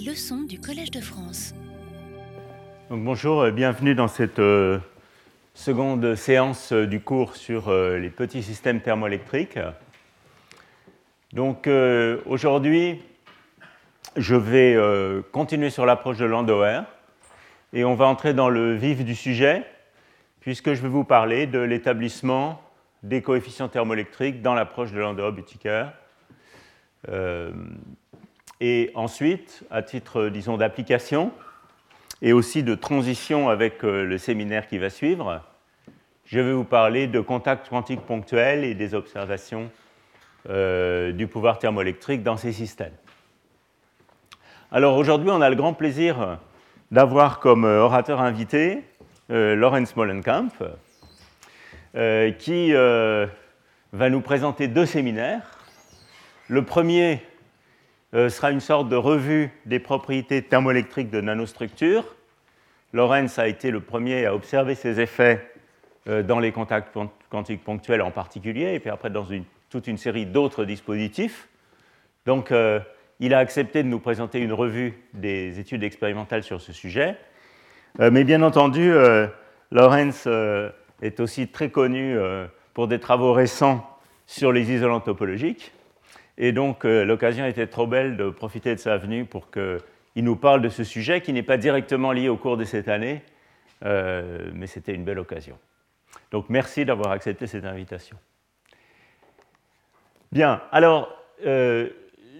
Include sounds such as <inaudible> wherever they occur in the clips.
Leçons du Collège de France. Bonjour, et bienvenue dans cette euh, seconde séance euh, du cours sur euh, les petits systèmes thermoélectriques. Donc aujourd'hui, je vais continuer sur l'approche de Landauer et on va entrer dans le vif du sujet puisque je vais vous parler de l'établissement des coefficients thermoélectriques dans l'approche de Landauer-Buttiker. Et ensuite, à titre, disons, d'application et aussi de transition avec euh, le séminaire qui va suivre, je vais vous parler de contacts quantiques ponctuels et des observations euh, du pouvoir thermoélectrique dans ces systèmes. Alors aujourd'hui, on a le grand plaisir d'avoir comme euh, orateur invité euh, Lorenz Mollenkamp, qui va nous présenter deux séminaires. Le premier sera une sorte de revue des propriétés thermoélectriques de nanostructures. Lorenz a été le premier à observer ces effets euh, dans les contacts quantiques ponctuels en particulier, et puis après dans toute une série d'autres dispositifs. Donc, euh, il a accepté de nous présenter une revue des études expérimentales sur ce sujet. mais bien entendu, Lorenz est aussi très connu pour des travaux récents sur les isolants topologiques. Et donc, euh, l'occasion était trop belle de profiter de sa venue pour qu'il nous parle de ce sujet qui n'est pas directement lié au cours de cette année, euh, mais c'était une belle occasion. Donc, merci d'avoir accepté cette invitation. Bien, alors, euh,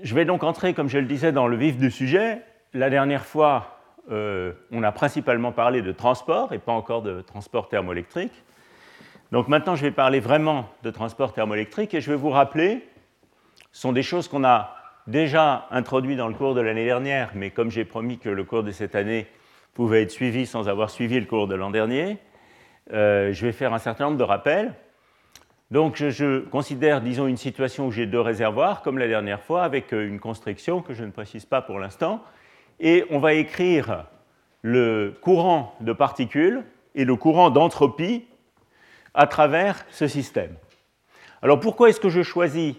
je vais donc entrer, comme je le disais, dans le vif du sujet. La dernière fois, on a principalement parlé de transport et pas encore de transport thermoélectrique. Donc maintenant, je vais parler vraiment de transport thermoélectrique et je vais vous rappeler sont des choses qu'on a déjà introduites dans le cours de l'année dernière, mais comme j'ai promis que le cours de cette année pouvait être suivi sans avoir suivi le cours de l'an dernier, euh, je vais faire un certain nombre de rappels. Donc je, considère, disons, une situation où j'ai deux réservoirs, comme la dernière fois, avec euh, une constriction que je ne précise pas pour l'instant, et on va écrire le courant de particules et le courant d'entropie à travers ce système. Alors pourquoi est-ce que je choisis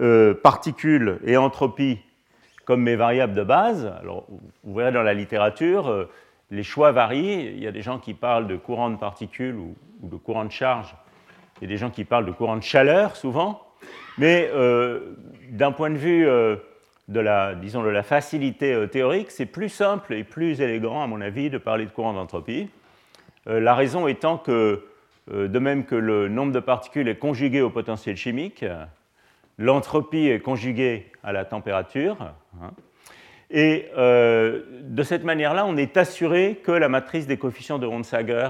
euh, particules et entropie comme mes variables de base. Alors, vous verrez dans la littérature, euh, les choix varient. Il y a des gens qui parlent de courant de particules ou, de courant de charge. Il y a des gens qui parlent de courant de chaleur, souvent. Mais euh, d'un point de vue de, la, disons, de la facilité théorique, c'est plus simple et plus élégant, à mon avis, de parler de courant d'entropie. la raison étant que, de même que le nombre de particules est conjugué au potentiel chimique, l'entropie est conjuguée à la température. Hein. et euh, de cette manière-là, on est assuré que la matrice des coefficients de Ronsager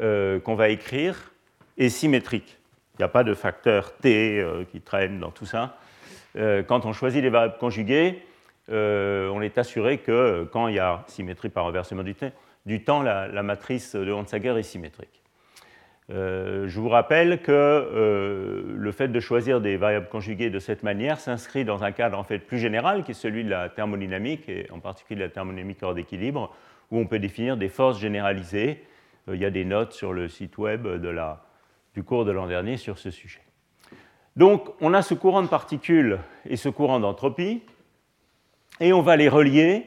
euh, qu'on va écrire est symétrique. Il n'y a pas de facteur T euh, qui traîne dans tout ça. quand on choisit les variables conjuguées, on est assuré que quand il y a symétrie par renversement du, temps, la, matrice de Ronsager est symétrique. Euh, je vous rappelle que euh, le fait de choisir des variables conjuguées de cette manière s'inscrit dans un cadre en fait plus général qui est celui de la thermodynamique et en particulier de la thermodynamique hors d'équilibre où on peut définir des forces généralisées. Euh, il y a des notes sur le site web du cours de l'an dernier sur ce sujet. Donc on a ce courant de particules et ce courant d'entropie et on va les relier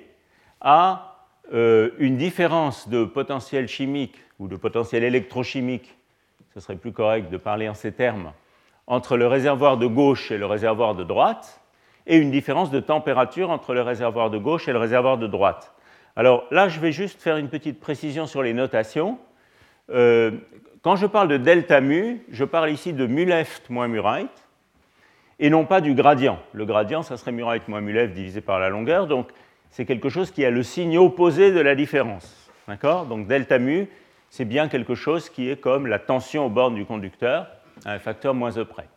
à une différence de potentiel chimique ou de potentiel électrochimique ce serait plus correct de parler en ces termes, entre le réservoir de gauche et le réservoir de droite, et une différence de température entre le réservoir de gauche et le réservoir de droite. Alors là, je vais juste faire une petite précision sur les notations. Euh, quand je parle de delta mu, je parle ici de mu left moins mu right, et non pas du gradient. Le gradient, ça serait mu right moins mu left divisé par la longueur, donc c'est quelque chose qui a le signe opposé de la différence. D'accord? Donc delta mu, c'est bien quelque chose qui est comme la tension aux bornes du conducteur un facteur moins E près.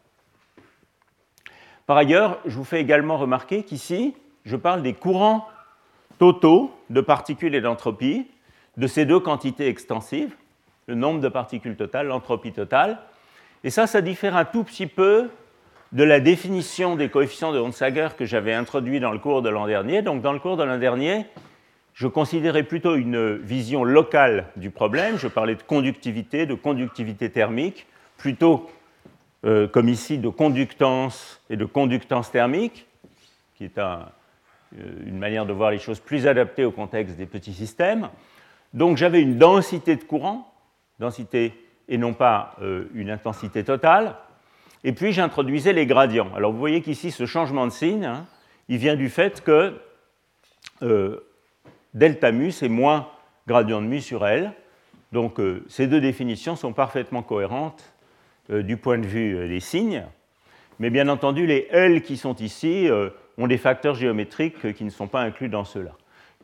Par ailleurs, je vous fais également remarquer qu'ici, je parle des courants totaux de particules et d'entropie de ces deux quantités extensives, le nombre de particules totales, l'entropie totale. Et ça, ça diffère un tout petit peu de la définition des coefficients de Onsager que j'avais introduit dans le cours de l'an dernier. Donc, dans le cours de l'an dernier, je considérais plutôt une vision locale du problème. Je parlais de conductivité, de conductivité thermique, plutôt euh, comme ici de conductance et de conductance thermique, qui est un, une manière de voir les choses plus adaptée au contexte des petits systèmes. Donc j'avais une densité de courant, densité et non pas une intensité totale. Et puis j'introduisais les gradients. Alors vous voyez qu'ici, ce changement de signe, hein, il vient du fait que delta mu, c'est moins gradient de mu sur L. Donc euh, ces deux définitions sont parfaitement cohérentes euh, du point de vue euh, des signes. Mais bien entendu, les L qui sont ici ont des facteurs géométriques qui ne sont pas inclus dans ceux-là.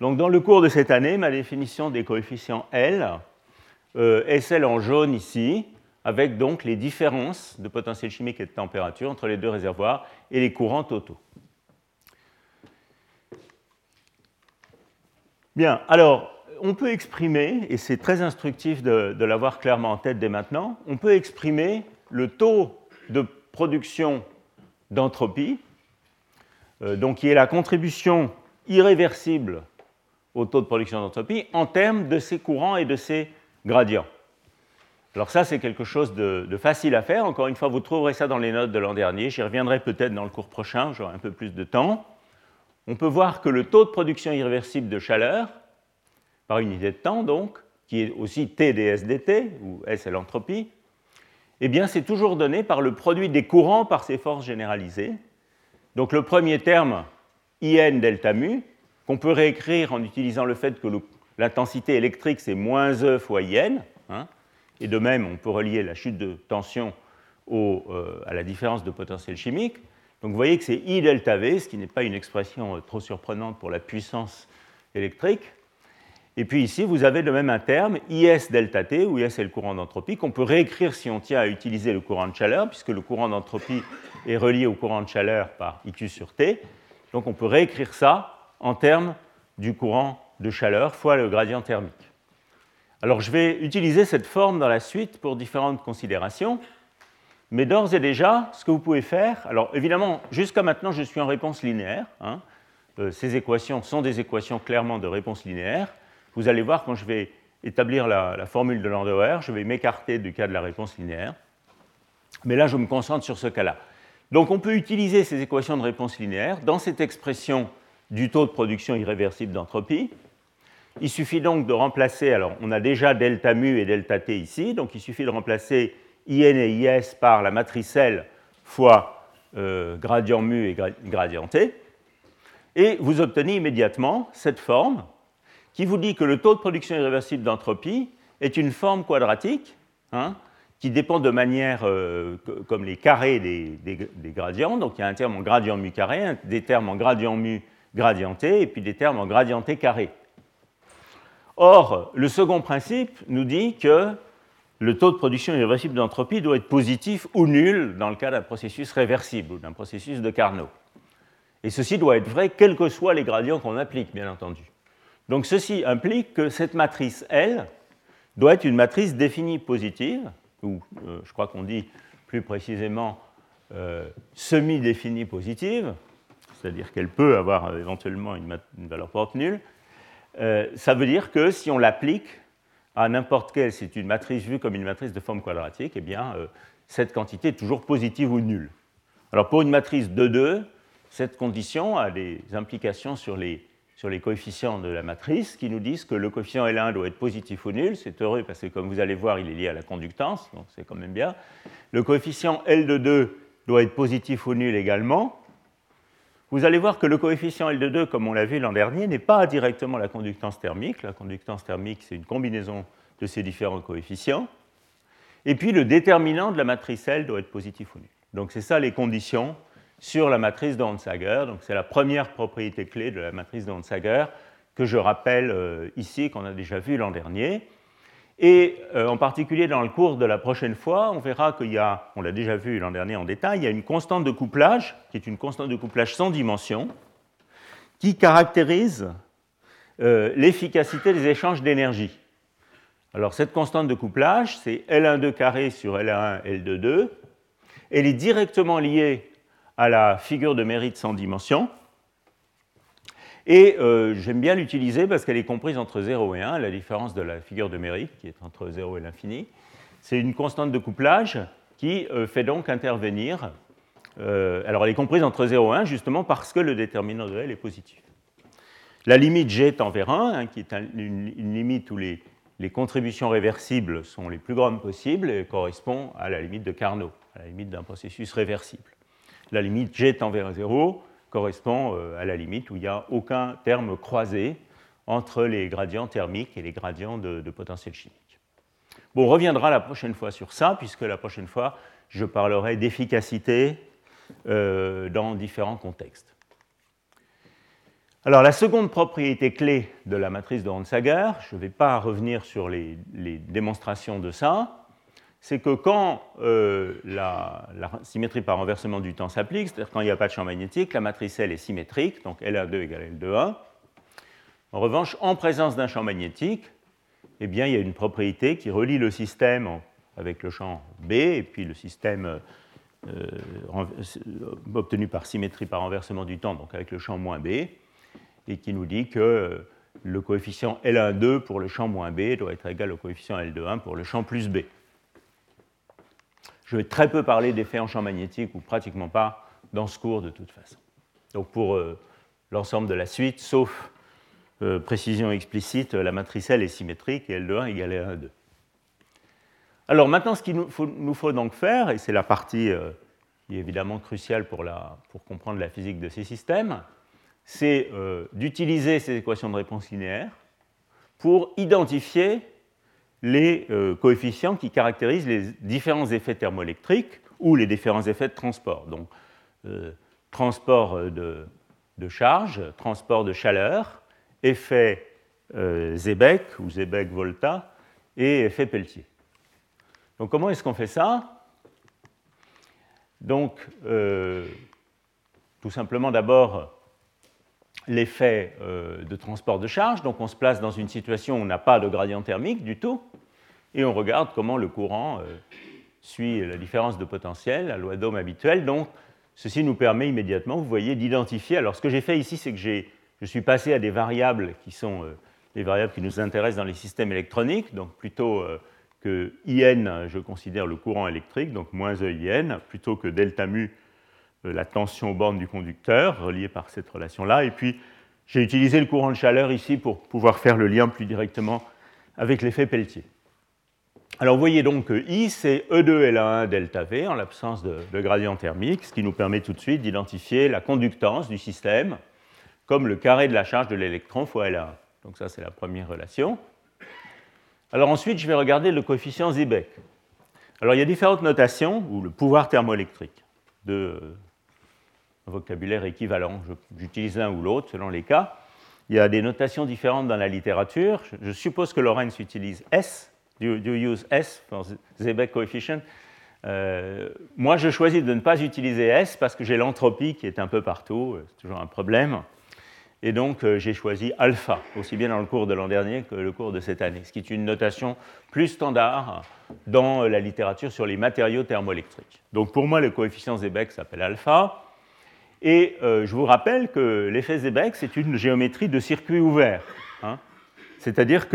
Donc dans le cours de cette année, ma définition des coefficients L est celle en jaune ici, avec donc les différences de potentiel chimique et de température entre les deux réservoirs et les courants totaux. Bien, alors, on peut exprimer, et c'est très instructif de, l'avoir clairement en tête dès maintenant, on peut exprimer le taux de production d'entropie, euh, donc qui est la contribution irréversible au taux de production d'entropie en termes de ces courants et de ces gradients. Alors ça, c'est quelque chose de, de, facile à faire. Encore une fois, vous trouverez ça dans les notes de l'an dernier. J'y reviendrai peut-être dans le cours prochain, j'aurai un peu plus de temps on peut voir que le taux de production irréversible de chaleur, par unité de temps donc, qui est aussi T ds dt, où S est l'entropie, eh c'est toujours donné par le produit des courants par ces forces généralisées. Donc le premier terme, IN delta mu, qu'on peut réécrire en utilisant le fait que l'intensité électrique c'est moins E fois IN, hein, et de même on peut relier la chute de tension euh, à la différence de potentiel chimique. Donc vous voyez que c'est I delta V, ce qui n'est pas une expression euh, trop surprenante pour la puissance électrique. Et puis ici, vous avez de même un terme, IS delta T, où IS est le courant d'entropie, qu'on peut réécrire si on tient à utiliser le courant de chaleur, puisque le courant d'entropie est relié au courant de chaleur par IQ sur T. Donc on peut réécrire ça en termes du courant de chaleur fois le gradient thermique. Alors je vais utiliser cette forme dans la suite pour différentes considérations. Mais d'ores et déjà, ce que vous pouvez faire, alors évidemment, jusqu'à maintenant, je suis en réponse linéaire. Hein. Euh, ces équations sont des équations clairement de réponse linéaire. Vous allez voir, quand je vais établir la, formule de Landauer, je vais m'écarter du cas de la réponse linéaire. Mais là, je me concentre sur ce cas-là. Donc, on peut utiliser ces équations de réponse linéaire dans cette expression du taux de production irréversible d'entropie. Il suffit donc de remplacer, alors on a déjà delta mu et delta t ici, donc il suffit de remplacer IN et IS par la matrice L fois euh, gradient mu et gradient T, et vous obtenez immédiatement cette forme qui vous dit que le taux de production irréversible d'entropie est une forme quadratique hein, qui dépend de manière euh, comme les carrés des, gradients. Donc il y a un terme en gradient mu carré, des termes en gradient mu gradient T, et puis des termes en gradient T carré. Or, le second principe nous dit que le taux de production irréversible d'entropie doit être positif ou nul dans le cas d'un processus réversible ou d'un processus de Carnot. Et ceci doit être vrai quels que soient les gradients qu'on applique, bien entendu. Donc ceci implique que cette matrice L doit être une matrice définie positive, ou euh, je crois qu'on dit plus précisément euh, semi-définie positive, c'est-à-dire qu'elle peut avoir euh, éventuellement une, valeur propre nulle. ça veut dire que si on l'applique à n'importe quelle, c'est une matrice vue comme une matrice de forme quadratique, eh bien, euh, cette quantité est toujours positive ou nulle. Alors pour une matrice de 2, cette condition a des implications sur les, coefficients de la matrice qui nous disent que le coefficient L1 doit être positif ou nul. C'est heureux parce que comme vous allez voir, il est lié à la conductance, donc c'est quand même bien. Le coefficient L de 2 doit être positif ou nul également vous allez voir que le coefficient L de 2, comme on l'a vu l'an dernier, n'est pas directement la conductance thermique. La conductance thermique, c'est une combinaison de ces différents coefficients. Et puis le déterminant de la matrice L doit être positif ou nul. Donc c'est ça les conditions sur la matrice de Hansager. Donc c'est la première propriété clé de la matrice de Hansager que je rappelle euh, ici, qu'on a déjà vu l'an dernier. Et euh, en particulier dans le cours de la prochaine fois, on verra qu'il y a, on l'a déjà vu l'an dernier en détail, il y a une constante de couplage, qui est une constante de couplage sans dimension, qui caractérise euh, l'efficacité des échanges d'énergie. Alors cette constante de couplage, c'est L12 carré sur L1, L22. Elle est directement liée à la figure de mérite sans dimension, et euh, j'aime bien l'utiliser parce qu'elle est comprise entre 0 et 1, la différence de la figure de Méric, qui est entre 0 et l'infini. C'est une constante de couplage qui euh, fait donc intervenir. Euh, alors elle est comprise entre 0 et 1 justement parce que le déterminant de L est positif. La limite G tend vers 1, hein, qui est une, limite où les, contributions réversibles sont les plus grandes possibles correspond à la limite de Carnot, à la limite d'un processus réversible. La limite G tend vers 0 correspond euh, à la limite où il n'y a aucun terme croisé entre les gradients thermiques et les gradients de, potentiel chimique. On reviendra la prochaine fois sur ça, puisque la prochaine fois, je parlerai d'efficacité euh, dans différents contextes. Alors, la seconde propriété clé de la matrice de Hansager, je ne vais pas revenir sur les, démonstrations de ça, c'est que quand euh, la, symétrie par renversement du temps s'applique, c'est-à-dire quand il n'y a pas de champ magnétique, la matrice L est symétrique, donc L1,2 égale L2,1. En revanche, en présence d'un champ magnétique, eh il y a une propriété qui relie le système avec le champ B et puis le système euh, obtenu par symétrie par renversement du temps, donc avec le champ moins B, et qui nous dit que le coefficient L1,2 pour le champ moins B doit être égal au coefficient L2,1 pour le champ plus B. Je vais très peu parler d'effets en champ magnétique, ou pratiquement pas, dans ce cours de toute façon. Donc pour euh, l'ensemble de la suite, sauf euh, précision explicite, la matrice L est symétrique et L2,1 égale L1,2. Alors maintenant, ce qu'il nous faut, donc faire, et c'est la partie euh, qui est évidemment cruciale pour, pour comprendre la physique de ces systèmes, c'est d'utiliser ces équations de réponse linéaire pour identifier les euh, coefficients qui caractérisent les différents effets thermoélectriques ou les différents effets de transport. Donc, euh, transport de, charge, transport de chaleur, effet Zeebeck ou Zeebeck-Volta et effet Pelletier. Donc, comment est-ce qu'on fait ça? Donc, tout simplement d'abord, l'effet euh, de transport de charge. Donc on se place dans une situation où on n'a pas de gradient thermique du tout, et on regarde comment le courant euh, suit la différence de potentiel, la loi d'Ohm habituelle. Donc ceci nous permet immédiatement, vous voyez, d'identifier. Alors ce que j'ai fait ici, c'est que je suis passé à des variables qui sont euh, les variables qui nous intéressent dans les systèmes électroniques, donc plutôt que IN, je considère le courant électrique, donc moins EIN, plutôt que delta mu, euh, la tension aux bornes du conducteur, reliée par cette relation-là. Et puis, j'ai utilisé le courant de chaleur ici pour pouvoir faire le lien plus directement avec l'effet Pelletier. Alors, vous voyez donc que I, c'est E2L1 delta V en l'absence de, gradient thermique, ce qui nous permet tout de suite d'identifier la conductance du système comme le carré de la charge de l'électron fois L1. Donc, ça, c'est la première relation. Alors, ensuite, je vais regarder le coefficient Zeebeck. Alors, il y a différentes notations, ou le pouvoir thermoélectrique de un vocabulaire équivalent. J'utilise l'un ou l'autre selon les cas. Il y a des notations différentes dans la littérature. Je, suppose que Lorentz utilise S. Do you use S for Zeebeck coefficient euh, Moi, je choisis de ne pas utiliser S parce que j'ai l'entropie qui est un peu partout. C'est toujours un problème. Et donc, euh, j'ai choisi alpha, aussi bien dans le cours de l'an dernier que le cours de cette année, ce qui est une notation plus standard dans la littérature sur les matériaux thermoélectriques. Donc, pour moi, le coefficient Zeebeck s'appelle alpha. Et euh, je vous rappelle que l'effet Zeebeck, c'est une géométrie de circuit ouvert. Hein. C'est-à-dire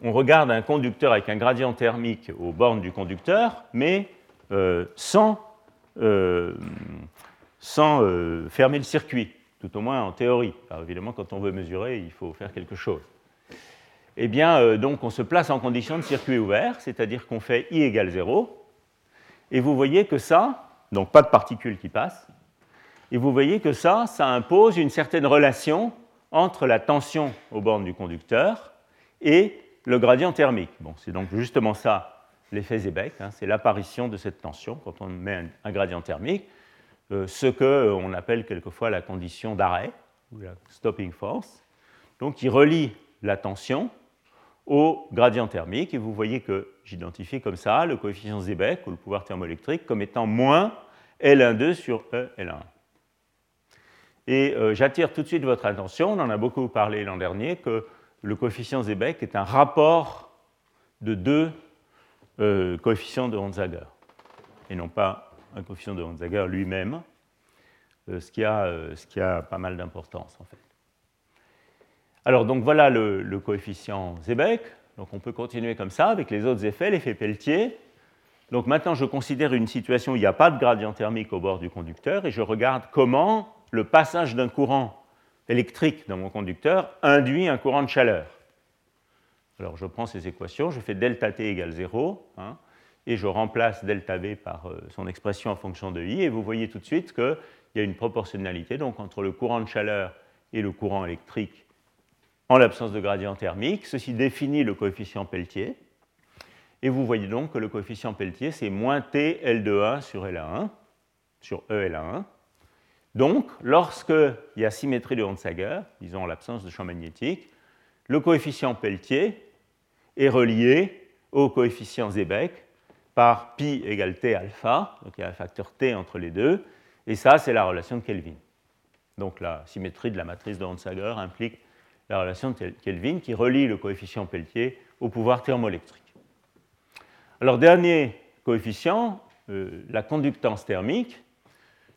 qu'on regarde un conducteur avec un gradient thermique aux bornes du conducteur, mais euh, sans, euh, sans fermer le circuit, tout au moins en théorie. Alors évidemment, quand on veut mesurer, il faut faire quelque chose. Eh bien, donc, on se place en condition de circuit ouvert, c'est-à-dire qu'on fait I égale 0, et vous voyez que ça, donc pas de particules qui passent, et vous voyez que ça, ça impose une certaine relation entre la tension aux bornes du conducteur et le gradient thermique. Bon, c'est donc justement ça l'effet Zeebeck, hein, c'est l'apparition de cette tension quand on met un, gradient thermique, euh, ce qu'on appelle quelquefois la condition d'arrêt, ou la stopping force, donc qui relie la tension au gradient thermique, et vous voyez que j'identifie comme ça le coefficient Zeebeck, ou le pouvoir thermoélectrique, comme étant moins L12 sur E L1. Et euh, j'attire tout de suite votre attention, on en a beaucoup parlé l'an dernier, que le coefficient Zeebeck est un rapport de deux euh, coefficients de Honzager, et non pas un coefficient de Honzager lui-même, euh, ce, qui a, pas mal d'importance en fait. Alors donc voilà le, le coefficient Zeebeck, donc on peut continuer comme ça avec les autres effets, l'effet Pelletier. Donc maintenant je considère une situation où il n'y a pas de gradient thermique au bord du conducteur et je regarde comment le passage d'un courant électrique dans mon conducteur induit un courant de chaleur. Alors je prends ces équations, je fais delta T égale 0, hein, et je remplace delta V par euh, son expression en fonction de I, et vous voyez tout de suite qu'il y a une proportionnalité donc, entre le courant de chaleur et le courant électrique en l'absence de gradient thermique. Ceci définit le coefficient Pelletier. Et vous voyez donc que le coefficient Pelletier, c'est moins T L de 1 sur L1, sur E L1. Donc, lorsqu'il y a symétrie de Onsager, disons en l'absence de champ magnétique, le coefficient Pelletier est relié au coefficient Zeebeck par pi égale t alpha, donc il y a un facteur t entre les deux, et ça, c'est la relation de Kelvin. Donc la symétrie de la matrice de Onsager implique la relation de Kelvin qui relie le coefficient Pelletier au pouvoir thermoélectrique. Alors, dernier coefficient, euh, la conductance thermique.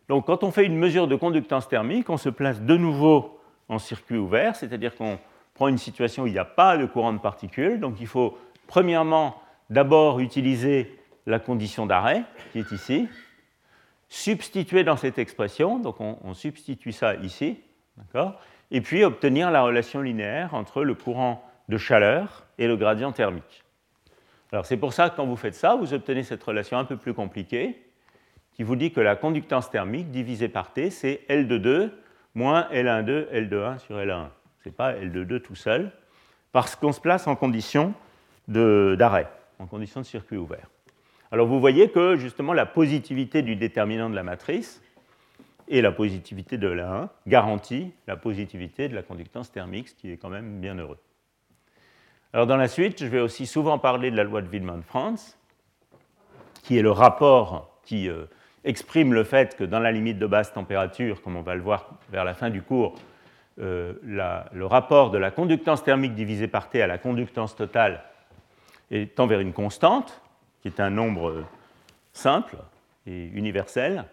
Donc, quand on fait une mesure de conductance thermique, on se place de nouveau en circuit ouvert, c'est-à-dire qu'on prend une situation où il n'y a pas de courant de particules. Donc, il faut premièrement d'abord utiliser la condition d'arrêt, qui est ici, substituer dans cette expression, donc on, substitue ça ici, et puis obtenir la relation linéaire entre le courant de chaleur et le gradient thermique. Alors c'est pour ça que quand vous faites ça, vous obtenez cette relation un peu plus compliquée qui vous dit que la conductance thermique divisée par T, c'est L de 2 moins L1,2 L de 1 sur L1. Ce n'est pas L de 2 tout seul, parce qu'on se place en condition d'arrêt, en condition de circuit ouvert. Alors vous voyez que justement la positivité du déterminant de la matrice et la positivité de L1 garantit la positivité de la conductance thermique, ce qui est quand même bien heureux. Alors dans la suite, je vais aussi souvent parler de la loi de Widman-Franz, qui est le rapport qui euh, exprime le fait que dans la limite de basse température, comme on va le voir vers la fin du cours, euh, le rapport de la conductance thermique divisé par T à la conductance totale tend vers une constante, qui est un nombre euh, simple et universel,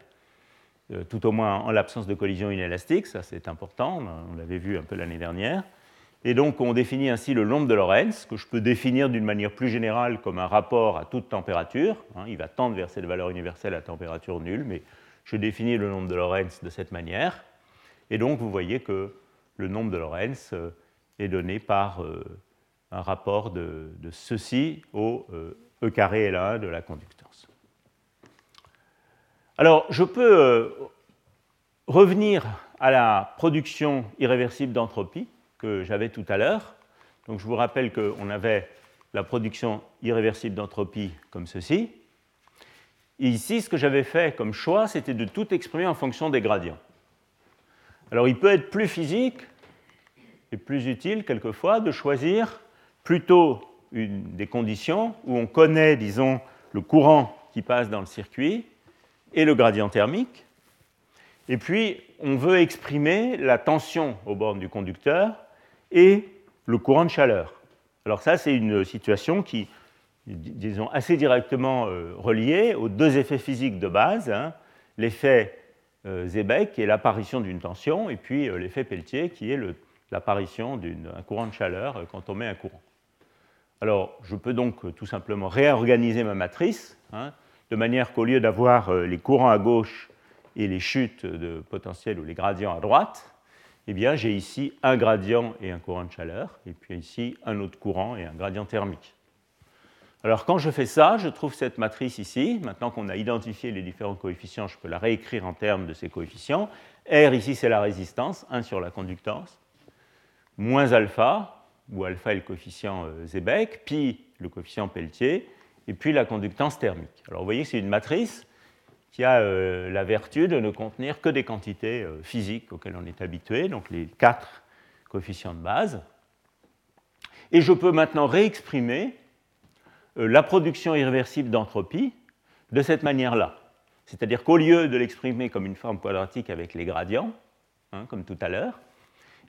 tout au moins en l'absence de collision inélastique, ça c'est important, on l'avait vu un peu l'année dernière. Et donc on définit ainsi le nombre de Lorentz, que je peux définir d'une manière plus générale comme un rapport à toute température. Hein. il va tendre vers cette valeur universelle à température nulle, mais je définis le nombre de Lorentz de cette manière. Et donc vous voyez que le nombre de Lorentz euh, est donné par euh, un rapport de, ceci au E e carré L1 de la conductance. Alors je peux euh, revenir à la production irréversible d'entropie que j'avais tout à l'heure. Donc je vous rappelle qu'on avait la production irréversible d'entropie comme ceci. Ici, ce que j'avais fait comme choix, c'était de tout exprimer en fonction des gradients. Alors il peut être plus physique et plus utile quelquefois de choisir plutôt des conditions où on connaît, disons, le courant qui passe dans le circuit et le gradient thermique. Et puis, on veut exprimer la tension aux bornes du conducteur et le courant de chaleur. Alors ça, c'est une situation qui, disons, assez directement euh, reliée aux deux effets physiques de base, hein. l'effet euh, qui est l'apparition d'une tension, et puis euh, l'effet Pelletier qui est l'apparition d'un courant de chaleur quand on met un courant. Alors, je peux donc tout simplement réorganiser ma matrice, hein, de manière qu'au lieu d'avoir les courants à gauche et les chutes de potentiel ou les gradients à droite, eh bien, j'ai ici un gradient et un courant de chaleur, et puis ici un autre courant et un gradient thermique. Alors, quand je fais ça, je trouve cette matrice ici. Maintenant qu'on a identifié les différents coefficients, je peux la réécrire en termes de ces coefficients. R, ici, c'est la résistance, 1 sur la conductance, moins alpha, où alpha est le coefficient euh, Zeebeck, pi, le coefficient Pelletier, et puis la conductance thermique. Alors, vous voyez, c'est une matrice qui a euh, la vertu de ne contenir que des quantités euh, physiques auxquelles on est habitué, donc les quatre coefficients de base. Et je peux maintenant réexprimer euh, la production irréversible d'entropie de cette manière-là. C'est-à-dire qu'au lieu de l'exprimer comme une forme quadratique avec les gradients, hein, comme tout à l'heure,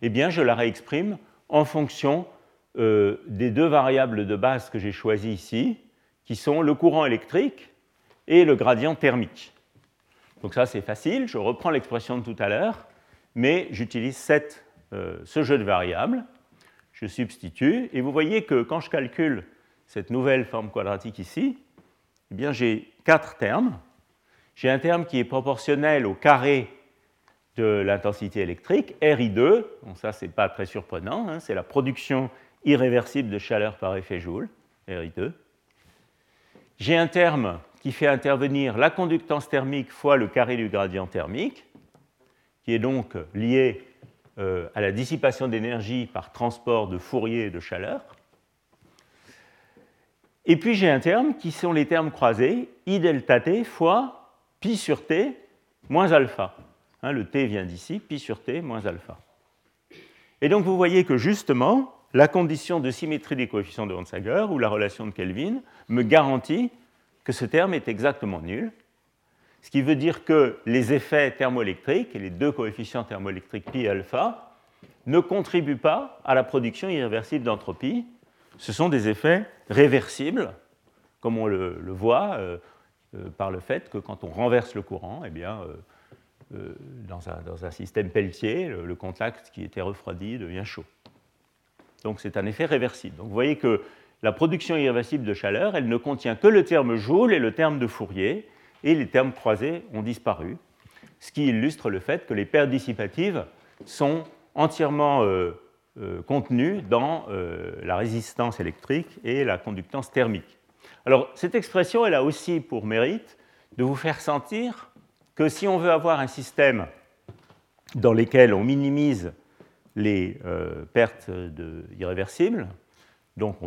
eh bien, je la réexprime en fonction des deux variables de base que j'ai choisies ici, qui sont le courant électrique et le gradient thermique. Donc ça, c'est facile. Je reprends l'expression de tout à l'heure, mais j'utilise euh, ce jeu de variables. Je substitue, et vous voyez que quand je calcule cette nouvelle forme quadratique ici, eh bien j'ai quatre termes. J'ai un terme qui est proportionnel au carré de l'intensité électrique, RI2, donc ça c'est pas très surprenant, hein, c'est la production irréversible de chaleur par effet Joule, RI2. J'ai un terme qui fait intervenir la conductance thermique fois le carré du gradient thermique, qui est donc lié euh, à la dissipation d'énergie par transport de Fourier de chaleur. Et puis j'ai un terme qui sont les termes croisés, I delta T fois pi sur T moins alpha. Hein, le T vient d'ici, pi sur T moins alpha. Et donc vous voyez que justement, la condition de symétrie des coefficients de Hansager ou la relation de Kelvin me garantit que ce terme est exactement nul, ce qui veut dire que les effets thermoélectriques et les deux coefficients thermoélectriques pi et alpha ne contribuent pas à la production irréversible d'entropie. Ce sont des effets réversibles, comme on le, voit euh, euh, par le fait que quand on renverse le courant, eh bien, euh, dans, un, système Pelletier, le, contact qui était refroidi devient chaud. Donc c'est un effet réversible. Donc vous voyez que la production irréversible de chaleur, elle ne contient que le terme Joule et le terme de Fourier, et les termes croisés ont disparu, ce qui illustre le fait que les paires dissipatives sont entièrement euh, euh, contenues dans euh, la résistance électrique et la conductance thermique. Alors cette expression, elle a aussi pour mérite de vous faire sentir que si on veut avoir un système dans lequel on minimise les pertes irréversibles, donc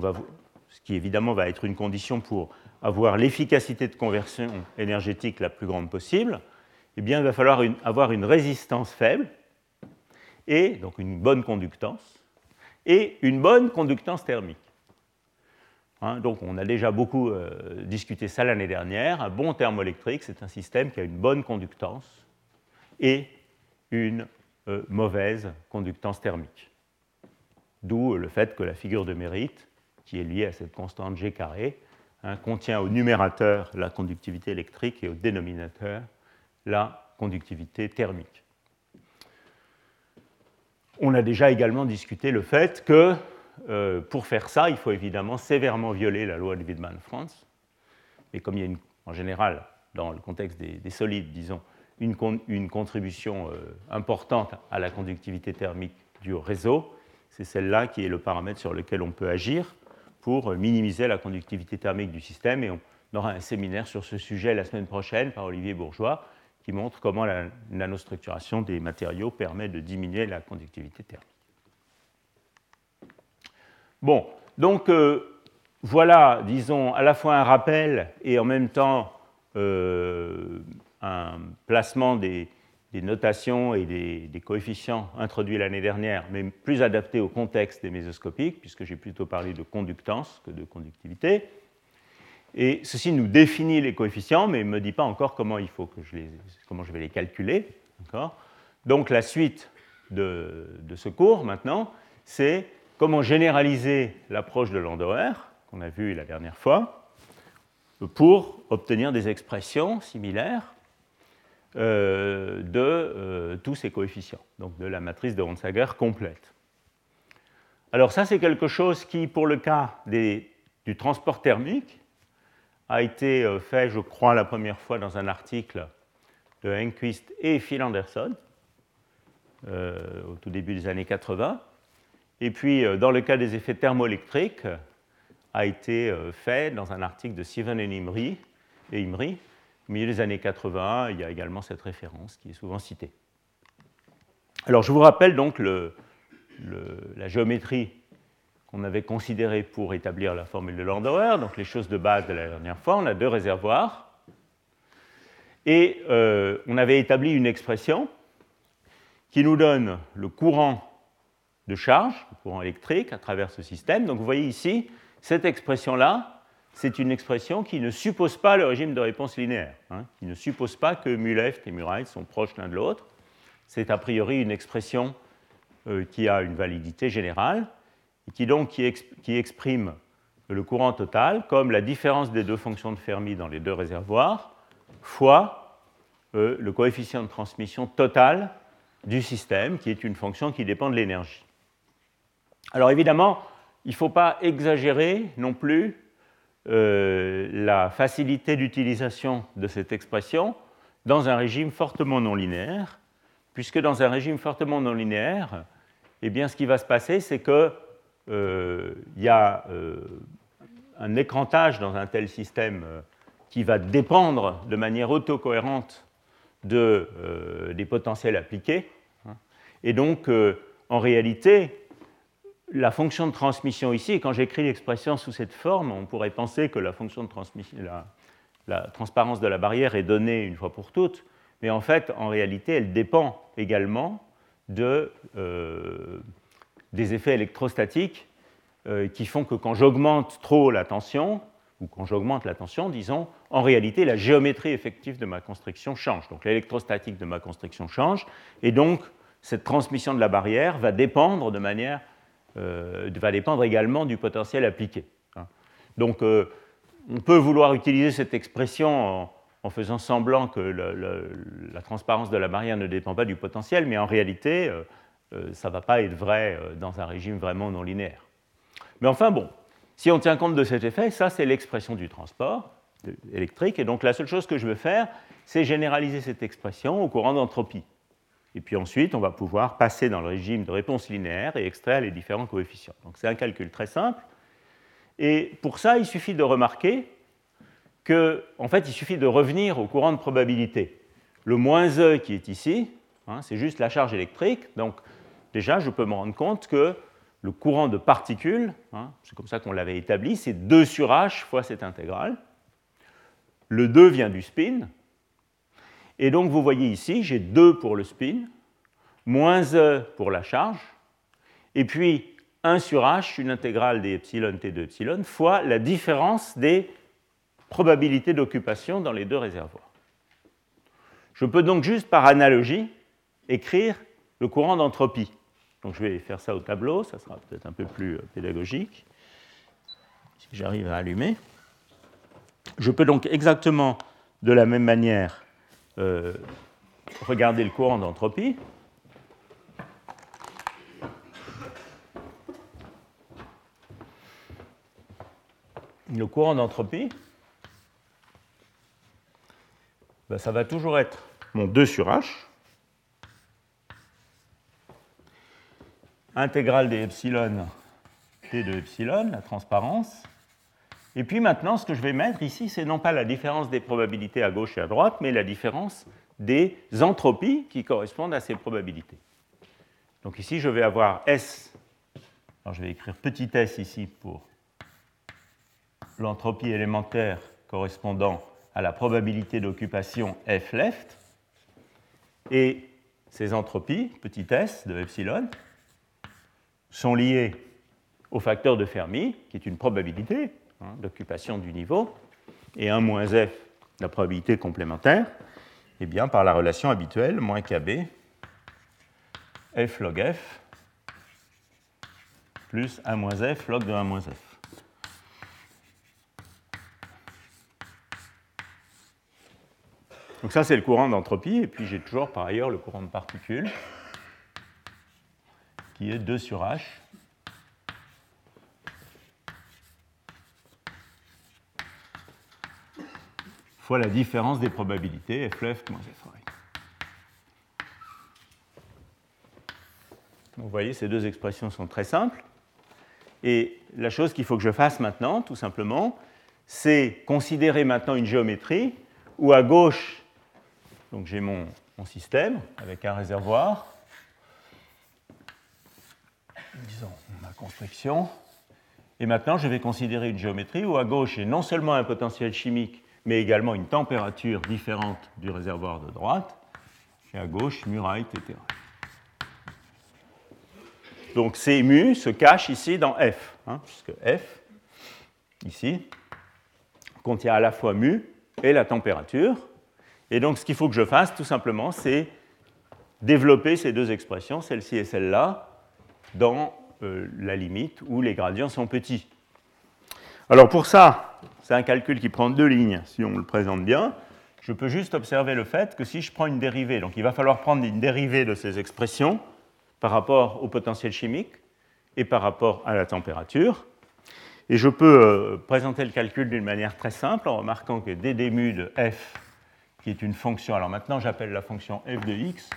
ce qui évidemment va être une condition pour avoir l'efficacité de conversion énergétique la plus grande possible, eh il va falloir avoir une résistance faible, et donc une bonne conductance, et une bonne conductance thermique. Hein, donc on a déjà beaucoup euh, discuté ça l'année dernière. Un bon thermoélectrique, c'est un système qui a une bonne conductance et une euh, mauvaise conductance thermique. D'où le fait que la figure de mérite, qui est liée à cette constante G carré, Hein, contient au numérateur la conductivité électrique et au dénominateur la conductivité thermique. On a déjà également discuté le fait que euh, pour faire ça, il faut évidemment sévèrement violer la loi de Widman-Franz. Mais comme il y a en général, dans le contexte des, solides, disons, une, contribution euh, importante à la conductivité thermique du réseau, c'est celle-là qui est le paramètre sur lequel on peut agir pour minimiser la conductivité thermique du système. Et on aura un séminaire sur ce sujet la semaine prochaine par Olivier Bourgeois qui montre comment la nanostructuration des matériaux permet de diminuer la conductivité thermique. Bon, donc euh, voilà, disons, à la fois un rappel et en même temps euh, un placement des, des notations et des, coefficients introduits l'année dernière, mais plus adaptés au contexte des mésoscopiques, puisque j'ai plutôt parlé de conductance que de conductivité. Et ceci nous définit les coefficients, mais ne me dit pas encore comment, il faut que je, les, comment je vais les calculer. Donc la suite de, de, ce cours maintenant, c'est comment généraliser l'approche de Landauer, qu'on a vu la dernière fois, pour obtenir des expressions similaires euh, de euh, tous ces coefficients, donc de la matrice de Ronsager complète. Alors ça, c'est quelque chose qui, pour le cas du transport thermique, a été euh, fait, je crois, la première fois dans un article de Enquist et Phil Anderson, au tout début des années 80. Et puis, dans le cas des effets thermoélectriques, a été fait dans un article de Steven et Imri, et Imri au milieu des années 80, il y a également cette référence qui est souvent citée. Alors je vous rappelle donc la géométrie qu'on avait considérée pour établir la formule de Landauer, donc les choses de base de la dernière fois. On a deux réservoirs. Et euh, on avait établi une expression qui nous donne le courant de charge, le courant électrique à travers ce système. Donc vous voyez ici, cette expression-là, c'est une expression qui ne suppose pas le régime de réponse linéaire, hein, qui ne suppose pas que Muleft et Murray sont proches l'un de l'autre. C'est a priori une expression euh, qui a une validité générale et qui donc qui, exprime le courant total comme la différence des deux fonctions de Fermi dans les deux réservoirs fois euh, le coefficient de transmission total du système, qui est une fonction qui dépend de l'énergie. Alors évidemment, il ne faut pas exagérer non plus euh, la facilité d'utilisation de cette expression dans un régime fortement non linéaire, puisque dans un régime fortement non linéaire, eh bien, ce qui va se passer, c'est qu'il euh, y a euh, un écrantage dans un tel système euh, qui va dépendre de manière autocohérente de, des potentiels appliqués. Hein. Et donc, en réalité, la fonction de transmission ici, quand j'écris l'expression sous cette forme, on pourrait penser que la fonction de transmission, la, transparence de la barrière est donnée une fois pour toutes, mais en fait, en réalité, elle dépend également de, euh, des effets électrostatiques euh, qui font que quand j'augmente trop la tension, ou quand j'augmente la tension, disons, en réalité, la géométrie effective de ma construction change. Donc l'électrostatique de ma construction change, et donc cette transmission de la barrière va dépendre de manière va dépendre également du potentiel appliqué. Hein. Donc, euh, on peut vouloir utiliser cette expression en, faisant semblant que la transparence de la barrière ne dépend pas du potentiel, mais en réalité, euh, ça ne va pas être vrai dans un régime vraiment non linéaire. Mais enfin, bon, si on tient compte de cet effet, ça, c'est l'expression du transport électrique, et donc la seule chose que je veux faire, c'est généraliser cette expression au courant d'entropie. Et puis ensuite, on va pouvoir passer dans le régime de réponse linéaire et extraire les différents coefficients. Donc c'est un calcul très simple. Et pour ça, il suffit de remarquer que, en fait, il suffit de revenir au courant de probabilité. Le moins E qui est ici, hein, c'est juste la charge électrique. Donc déjà, je peux me rendre compte que le courant de particules, hein, c'est comme ça qu'on l'avait établi, c'est 2 sur h fois cette intégrale. Le 2 vient du spin, et donc vous voyez ici, j'ai 2 pour le spin, moins E pour la charge, et puis 1 sur H, une intégrale des epsilon T de epsilon, fois la différence des probabilités d'occupation dans les deux réservoirs. Je peux donc juste par analogie écrire le courant d'entropie. Donc je vais faire ça au tableau, ça sera peut-être un peu plus euh, pédagogique, si j'arrive à allumer. Je peux donc exactement de la même manière euh, regardez le courant d'entropie. Le courant d'entropie, ben, ça va toujours être mon 2 sur H, intégrale des epsilon T de epsilon, la transparence, et puis maintenant, ce que je vais mettre ici, c'est non pas la différence des probabilités à gauche et à droite, mais la différence des entropies qui correspondent à ces probabilités. Donc ici, je vais avoir S. Alors je vais écrire petit s ici pour l'entropie élémentaire correspondant à la probabilité d'occupation F left. Et ces entropies, petit s de epsilon, sont liées au facteur de Fermi, qui est une probabilité, Hein, d'occupation du niveau, et 1 moins f, la probabilité complémentaire, eh bien, par la relation habituelle, moins kb, f log f, plus 1 moins f log de 1 moins f. Donc ça, c'est le courant d'entropie, et puis j'ai toujours par ailleurs le courant de particules, qui est 2 sur h, la différence des probabilités, f left moins f right. vous voyez, ces deux expressions sont très simples. Et la chose qu'il faut que je fasse maintenant, tout simplement, c'est considérer maintenant une géométrie où à gauche, donc j'ai mon, mon, système avec un réservoir, disons ma construction, et maintenant je vais considérer une géométrie où à gauche j'ai non seulement un potentiel chimique, mais également une température différente du réservoir de droite, et à gauche, muraille, etc. Donc C mu se cache ici dans F, hein, puisque F, ici, contient à la fois mu et la température. Et donc ce qu'il faut que je fasse, tout simplement, c'est développer ces deux expressions, celle-ci et celle-là, dans euh, la limite où les gradients sont petits. Alors pour ça, c'est un calcul qui prend deux lignes, si on le présente bien. Je peux juste observer le fait que si je prends une dérivée, donc il va falloir prendre une dérivée de ces expressions par rapport au potentiel chimique et par rapport à la température. Et je peux euh, présenter le calcul d'une manière très simple en remarquant que dd mu de f, qui est une fonction, alors maintenant j'appelle la fonction f de x,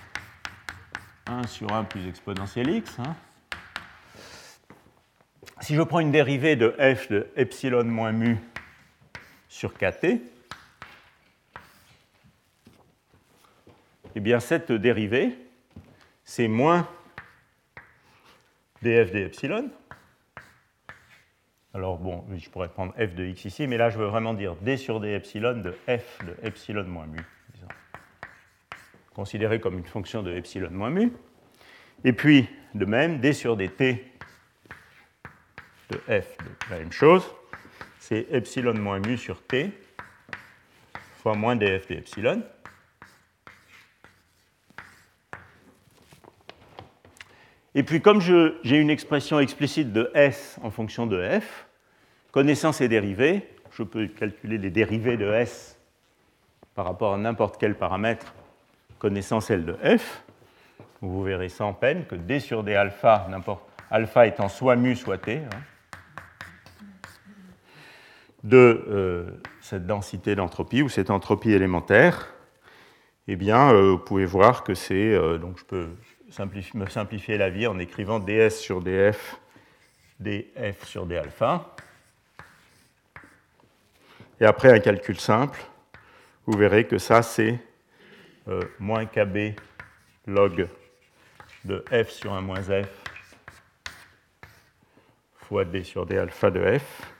1 sur 1 plus exponentielle x. Hein. Si je prends une dérivée de f de epsilon moins mu sur kt, eh bien cette dérivée, c'est moins df d epsilon. Alors bon, je pourrais prendre f de x ici, mais là je veux vraiment dire d sur d epsilon de f de epsilon moins mu, considéré comme une fonction de epsilon moins mu. Et puis, de même, d sur dt de f de la même chose, c'est epsilon moins mu sur t fois moins df de epsilon. Et puis, comme j'ai une expression explicite de S en fonction de f, connaissant ces dérivés, je peux calculer les dérivés de S par rapport à n'importe quel paramètre connaissant celle de f. Vous verrez sans peine que d sur d alpha, alpha étant soit mu, soit t, hein, de euh, cette densité d'entropie ou cette entropie élémentaire, eh bien, euh, vous pouvez voir que c'est, euh, donc je peux me simplifier la vie en écrivant ds sur df, df sur d alpha. Et après un calcul simple, vous verrez que ça, c'est moins kb log de f sur 1 moins f fois d sur d alpha de f,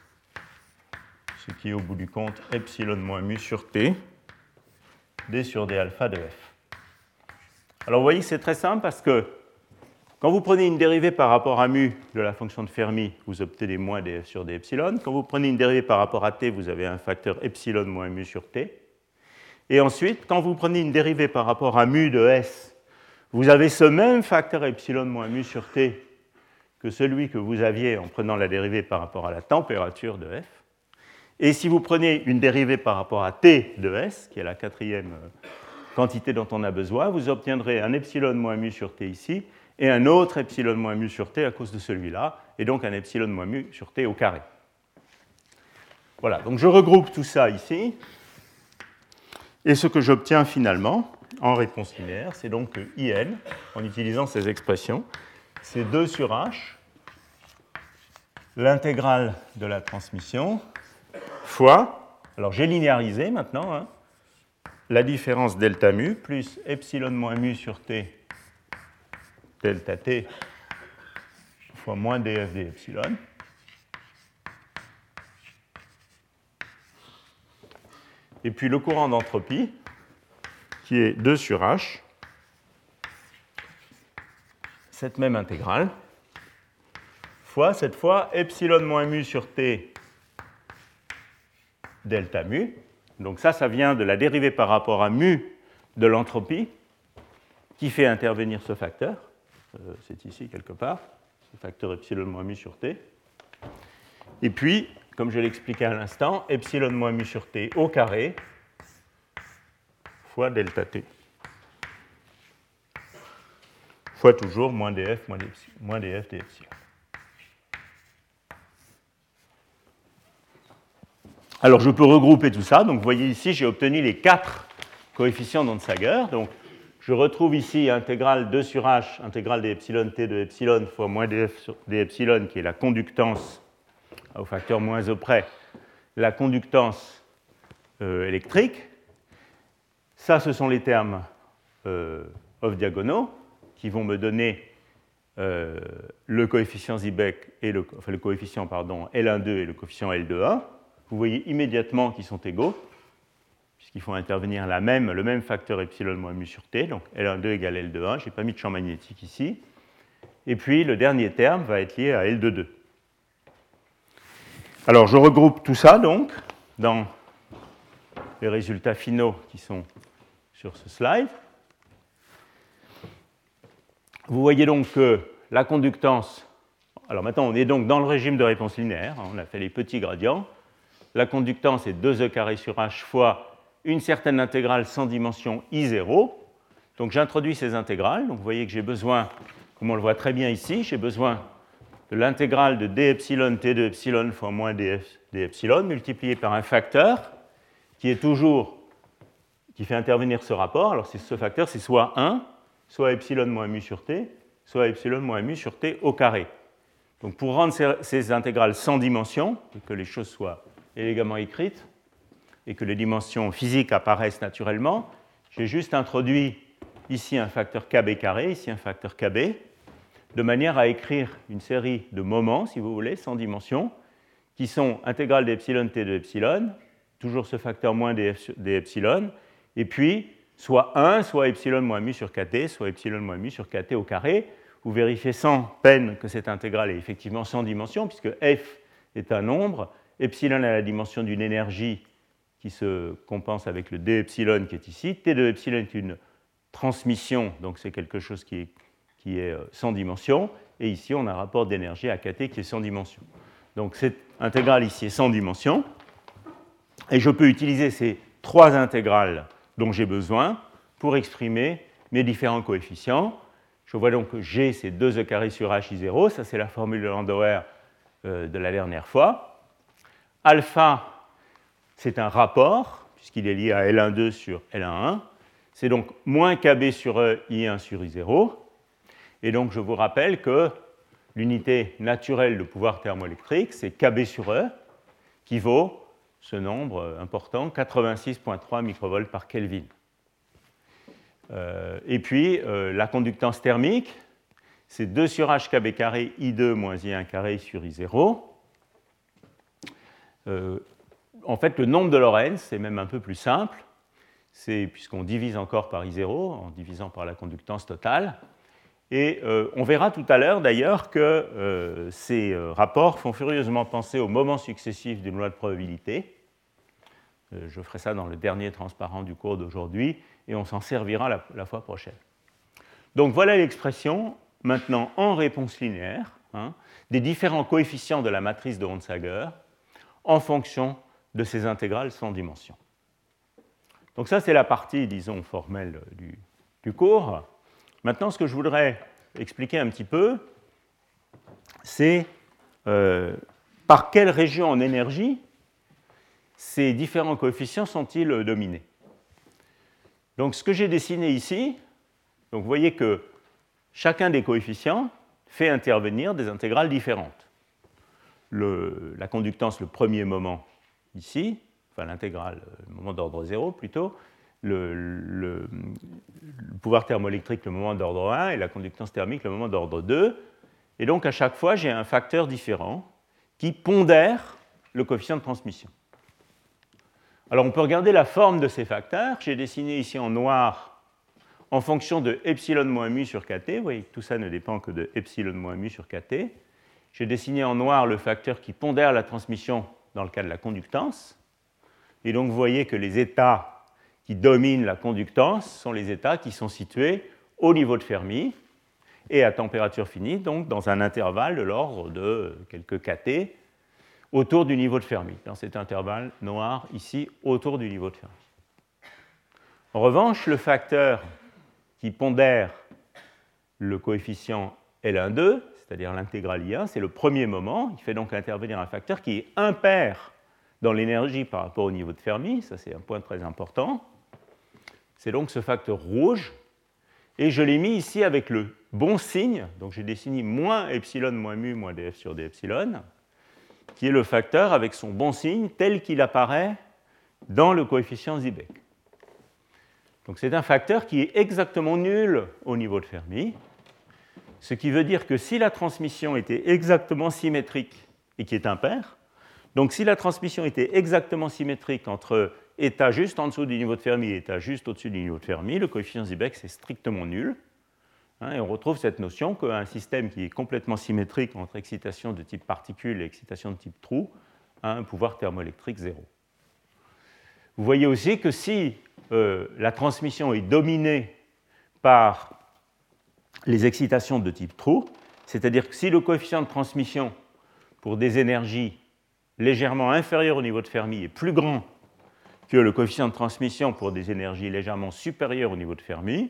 ce qui est au bout du compte epsilon moins mu sur t, d sur d alpha de f. Alors vous voyez, c'est très simple parce que quand vous prenez une dérivée par rapport à mu de la fonction de Fermi, vous obtenez moins df sur d epsilon. Quand vous prenez une dérivée par rapport à t, vous avez un facteur epsilon moins mu sur t. Et ensuite, quand vous prenez une dérivée par rapport à mu de s, vous avez ce même facteur epsilon moins mu sur t que celui que vous aviez en prenant la dérivée par rapport à la température de f. Et si vous prenez une dérivée par rapport à t de s, qui est la quatrième euh, quantité dont on a besoin, vous obtiendrez un epsilon moins mu sur t ici et un autre epsilon moins mu sur t à cause de celui-là, et donc un epsilon moins mu sur t au carré. Voilà, donc je regroupe tout ça ici, et ce que j'obtiens finalement en réponse linéaire, c'est donc que IN, en utilisant ces expressions, c'est 2 sur H, l'intégrale de la transmission, fois, alors j'ai linéarisé maintenant, hein, la différence delta mu plus epsilon moins mu sur t delta t fois moins df d epsilon. Et puis le courant d'entropie, qui est 2 sur h, cette même intégrale, fois cette fois epsilon moins mu sur t delta mu, donc ça, ça vient de la dérivée par rapport à mu de l'entropie qui fait intervenir ce facteur. Euh, c'est ici quelque part, ce facteur epsilon moins mu sur t. Et puis, comme je l'expliquais à l'instant, epsilon moins mu sur t au carré fois delta t. Fois toujours moins df moins df epsilon. Alors je peux regrouper tout ça. Donc vous voyez ici, j'ai obtenu les quatre coefficients d'Onsager. Donc je retrouve ici intégrale 2 sur h, intégrale des epsilon t de epsilon fois moins df sur epsilon, qui est la conductance au facteur moins au près, la conductance euh, électrique. Ça, ce sont les termes euh, off-diagonaux qui vont me donner euh, le coefficient Zibek et le, le coefficient pardon, L12 et le coefficient L21 vous voyez immédiatement qu'ils sont égaux, puisqu'ils font intervenir la même, le même facteur epsilon moins mu sur t, donc L12 égale L21, je n'ai pas mis de champ magnétique ici. Et puis le dernier terme va être lié à L22. Alors je regroupe tout ça donc dans les résultats finaux qui sont sur ce slide. Vous voyez donc que la conductance, alors maintenant on est donc dans le régime de réponse linéaire, hein, on a fait les petits gradients, la conductance est 2e carré sur h fois une certaine intégrale sans dimension i0. Donc j'introduis ces intégrales. Donc vous voyez que j'ai besoin, comme on le voit très bien ici, j'ai besoin de l'intégrale de d epsilon t de epsilon fois moins d, epsilon multiplié par un facteur qui est toujours qui fait intervenir ce rapport. Alors ce facteur, c'est soit 1, soit epsilon moins mu sur t, soit epsilon moins mu sur t au carré. Donc pour rendre ces, intégrales sans dimension, que les choses soient élégamment écrites, et que les dimensions physiques apparaissent naturellement, j'ai juste introduit ici un facteur kb carré, ici un facteur kb, de manière à écrire une série de moments, si vous voulez, sans dimension, qui sont intégrales d'epsilon t de epsilon, toujours ce facteur moins des, epsilon, et puis soit 1, soit epsilon moins mu sur kt, soit epsilon moins mu sur kt au carré. Vous vérifiez sans peine que cette intégrale est effectivement sans dimension, puisque f est un nombre, epsilon a la dimension d'une énergie qui se compense avec le d qui est ici, t de epsilon est une transmission, donc c'est quelque chose qui est, euh, sans dimension, et ici on a un rapport d'énergie à kt qui est sans dimension. Donc cette intégrale ici est sans dimension, et je peux utiliser ces trois intégrales dont j'ai besoin pour exprimer mes différents coefficients. Je vois donc que G, c'est 2e carré sur HI0, ça c'est la formule de Landauer euh, de la dernière fois. Alpha, c'est un rapport, puisqu'il est lié à L12 sur L11. C'est donc moins KB sur E, I1 sur I0. Et donc je vous rappelle que l'unité naturelle de pouvoir thermoélectrique, c'est KB sur E, qui vaut ce nombre important, 86,3 microvolts par Kelvin. Euh, et puis, euh, la conductance thermique, c'est 2 sur h kb carré I2 moins I1 carré sur I0. Euh, en fait, le nombre de Lorentz, c'est même un peu plus simple, c'est puisqu'on divise encore par I0, en divisant par la conductance totale. Et on verra tout à l'heure d'ailleurs que ces rapports font furieusement penser aux moments successifs d'une loi de probabilité. Euh, je ferai ça dans le dernier transparent du cours d'aujourd'hui et on s'en servira la, fois prochaine. Donc voilà l'expression maintenant en réponse linéaire hein, des différents coefficients de la matrice de Honsager en fonction de ces intégrales sans dimension. Donc ça c'est la partie, disons, formelle du, cours. Maintenant ce que je voudrais expliquer un petit peu, c'est euh, par quelle région en énergie ces différents coefficients sont-ils dominés Donc ce que j'ai dessiné ici, donc vous voyez que chacun des coefficients fait intervenir des intégrales différentes. La conductance, le premier moment ici, enfin l'intégrale, le moment d'ordre 0 plutôt, le, le, pouvoir thermoélectrique, le moment d'ordre 1, et la conductance thermique, le moment d'ordre 2. Et donc à chaque fois, j'ai un facteur différent qui pondère le coefficient de transmission. Alors on peut regarder la forme de ces facteurs. J'ai dessiné ici en noir en fonction de epsilon moins mu sur kt. Vous voyez que tout ça ne dépend que de epsilon moins mu sur kt. J'ai dessiné en noir le facteur qui pondère la transmission dans le cas de la conductance. Et donc vous voyez que les états qui dominent la conductance sont les états qui sont situés au niveau de Fermi et à température finie, donc dans un intervalle de l'ordre de quelques kt autour du niveau de Fermi, dans cet intervalle noir ici, autour du niveau de Fermi. En revanche, le facteur qui pondère le coefficient L12, c'est-à-dire l'intégrale I1, c'est le premier moment. Il fait donc intervenir un facteur qui est impair dans l'énergie par rapport au niveau de Fermi. Ça, c'est un point très important. C'est donc ce facteur rouge. Et je l'ai mis ici avec le bon signe. Donc j'ai dessiné moins epsilon moins mu moins df sur d epsilon qui est le facteur avec son bon signe tel qu'il apparaît dans le coefficient Zibek. Donc c'est un facteur qui est exactement nul au niveau de Fermi, ce qui veut dire que si la transmission était exactement symétrique et qui est impair, donc si la transmission était exactement symétrique entre état juste en dessous du niveau de Fermi et état juste au-dessus du niveau de Fermi, le coefficient Zibek c'est strictement nul. Hein, et on retrouve cette notion qu'un système qui est complètement symétrique entre excitation de type particule et excitation de type trou a un pouvoir thermoélectrique zéro. Vous voyez aussi que si euh, la transmission est dominée par les excitations de type trou, c'est-à-dire que si le coefficient de transmission pour des énergies légèrement inférieures au niveau de Fermi est plus grand que le coefficient de transmission pour des énergies légèrement supérieures au niveau de Fermi,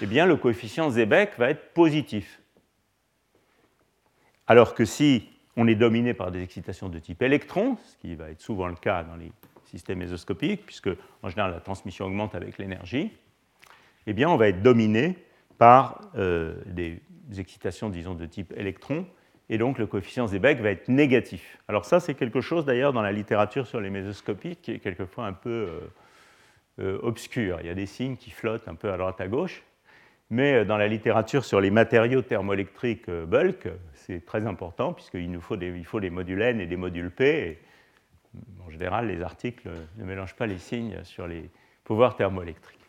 eh bien, le coefficient Zebek va être positif. Alors que si on est dominé par des excitations de type électron, ce qui va être souvent le cas dans les systèmes mésoscopiques, puisque en général la transmission augmente avec l'énergie, eh bien, on va être dominé par des excitations, disons, de type électron, et donc le coefficient Seebeck va être négatif. Alors ça, c'est quelque chose d'ailleurs dans la littérature sur les mésoscopiques qui est quelquefois un peu obscur. Il y a des signes qui flottent un peu à droite à gauche, mais dans la littérature sur les matériaux thermoélectriques bulk, c'est très important puisqu'il nous faut des, il faut des modules N et des modules P. en général, les articles ne mélangent pas les signes sur les pouvoirs thermoélectriques.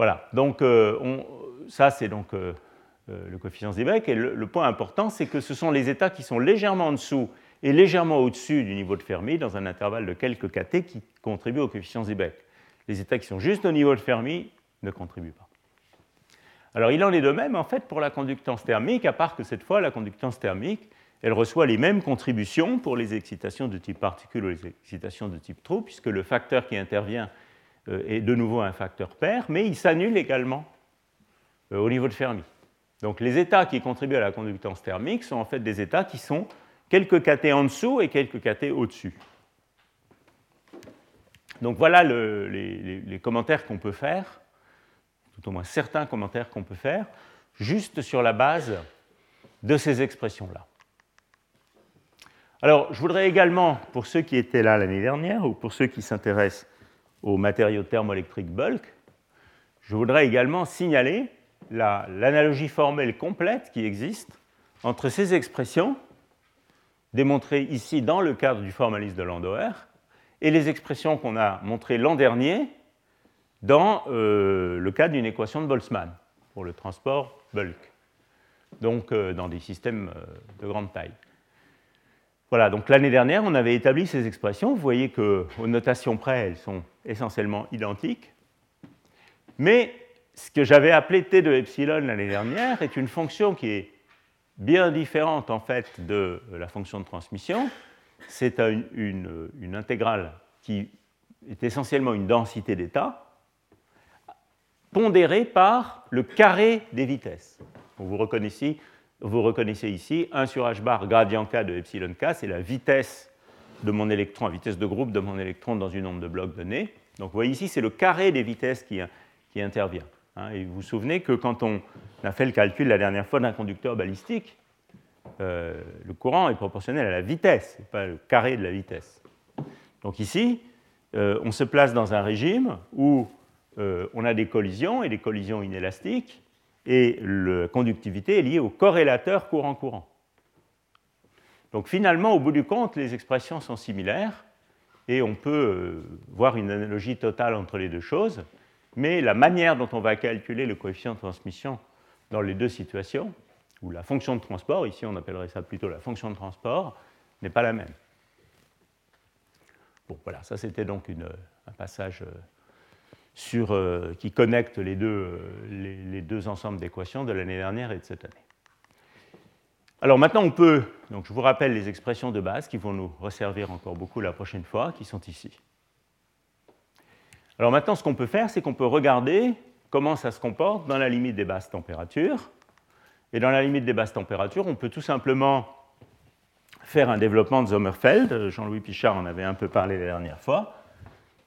Voilà, donc on, ça c'est donc euh, euh, le coefficient Seebeck. Et le, point important, c'est que ce sont les états qui sont légèrement en dessous et légèrement au-dessus du niveau de Fermi, dans un intervalle de quelques kT, qui contribuent au coefficient Seebeck. Les états qui sont juste au niveau de Fermi ne contribuent pas. Alors il en est de même en fait pour la conductance thermique, à part que cette fois la conductance thermique, elle reçoit les mêmes contributions pour les excitations de type particule ou les excitations de type trou, puisque le facteur qui intervient euh, est de nouveau un facteur pair, mais il s'annule également euh, au niveau de Fermi. Donc les états qui contribuent à la conductance thermique sont en fait des états qui sont quelques kT en dessous et quelques kT au-dessus. Donc voilà les, commentaires qu'on peut faire, tout au moins certains commentaires qu'on peut faire, juste sur la base de ces expressions-là. Alors, je voudrais également, pour ceux qui étaient là l'année dernière, ou pour ceux qui s'intéressent aux matériaux thermoélectriques bulk, je voudrais également signaler l'analogie formelle complète qui existe entre ces expressions, démontrées ici dans le cadre du formalisme de Landauer, et les expressions qu'on a montrées l'an dernier dans euh, le cadre d'une équation de Boltzmann pour le transport bulk, donc euh, dans des systèmes euh, de grande taille. Voilà, donc l'année dernière, on avait établi ces expressions. Vous voyez qu'aux notations près, elles sont essentiellement identiques. Mais ce que j'avais appelé T de epsilon l'année dernière est une fonction qui est bien différente en fait de la fonction de transmission. C'est une, intégrale qui est essentiellement une densité d'état pondérée par le carré des vitesses. Vous reconnaissez, vous reconnaissez ici 1 sur h bar gradient k de epsilon k, c'est la vitesse de mon électron, la vitesse de groupe de mon électron dans une onde de bloc donnée. Donc vous voyez ici, c'est le carré des vitesses qui, qui intervient. Hein, et vous vous souvenez que quand on a fait le calcul la dernière fois d'un conducteur balistique, euh, le courant est proportionnel à la vitesse, pas le carré de la vitesse. Donc ici, euh, on se place dans un régime où euh, on a des collisions et des collisions inélastiques, et la conductivité est liée au corrélateur courant-courant. Donc finalement, au bout du compte, les expressions sont similaires, et on peut voir une analogie totale entre les deux choses mais la manière dont on va calculer le coefficient de transmission dans les deux situations, ou la fonction de transport, ici on appellerait ça plutôt la fonction de transport, n'est pas la même. Bon, voilà, ça c'était donc un passage euh, euh, qui connecte les deux, euh, les, deux ensembles d'équations de l'année dernière et de cette année. Alors maintenant, on peut, donc je vous rappelle les expressions de base qui vont nous resservir encore beaucoup la prochaine fois, qui sont ici. Alors maintenant, ce qu'on peut faire, c'est qu'on peut regarder comment ça se comporte dans la limite des basses températures. Et dans la limite des basses températures, on peut tout simplement faire un développement de Sommerfeld. Jean-Louis Pichard en avait un peu parlé la dernière fois.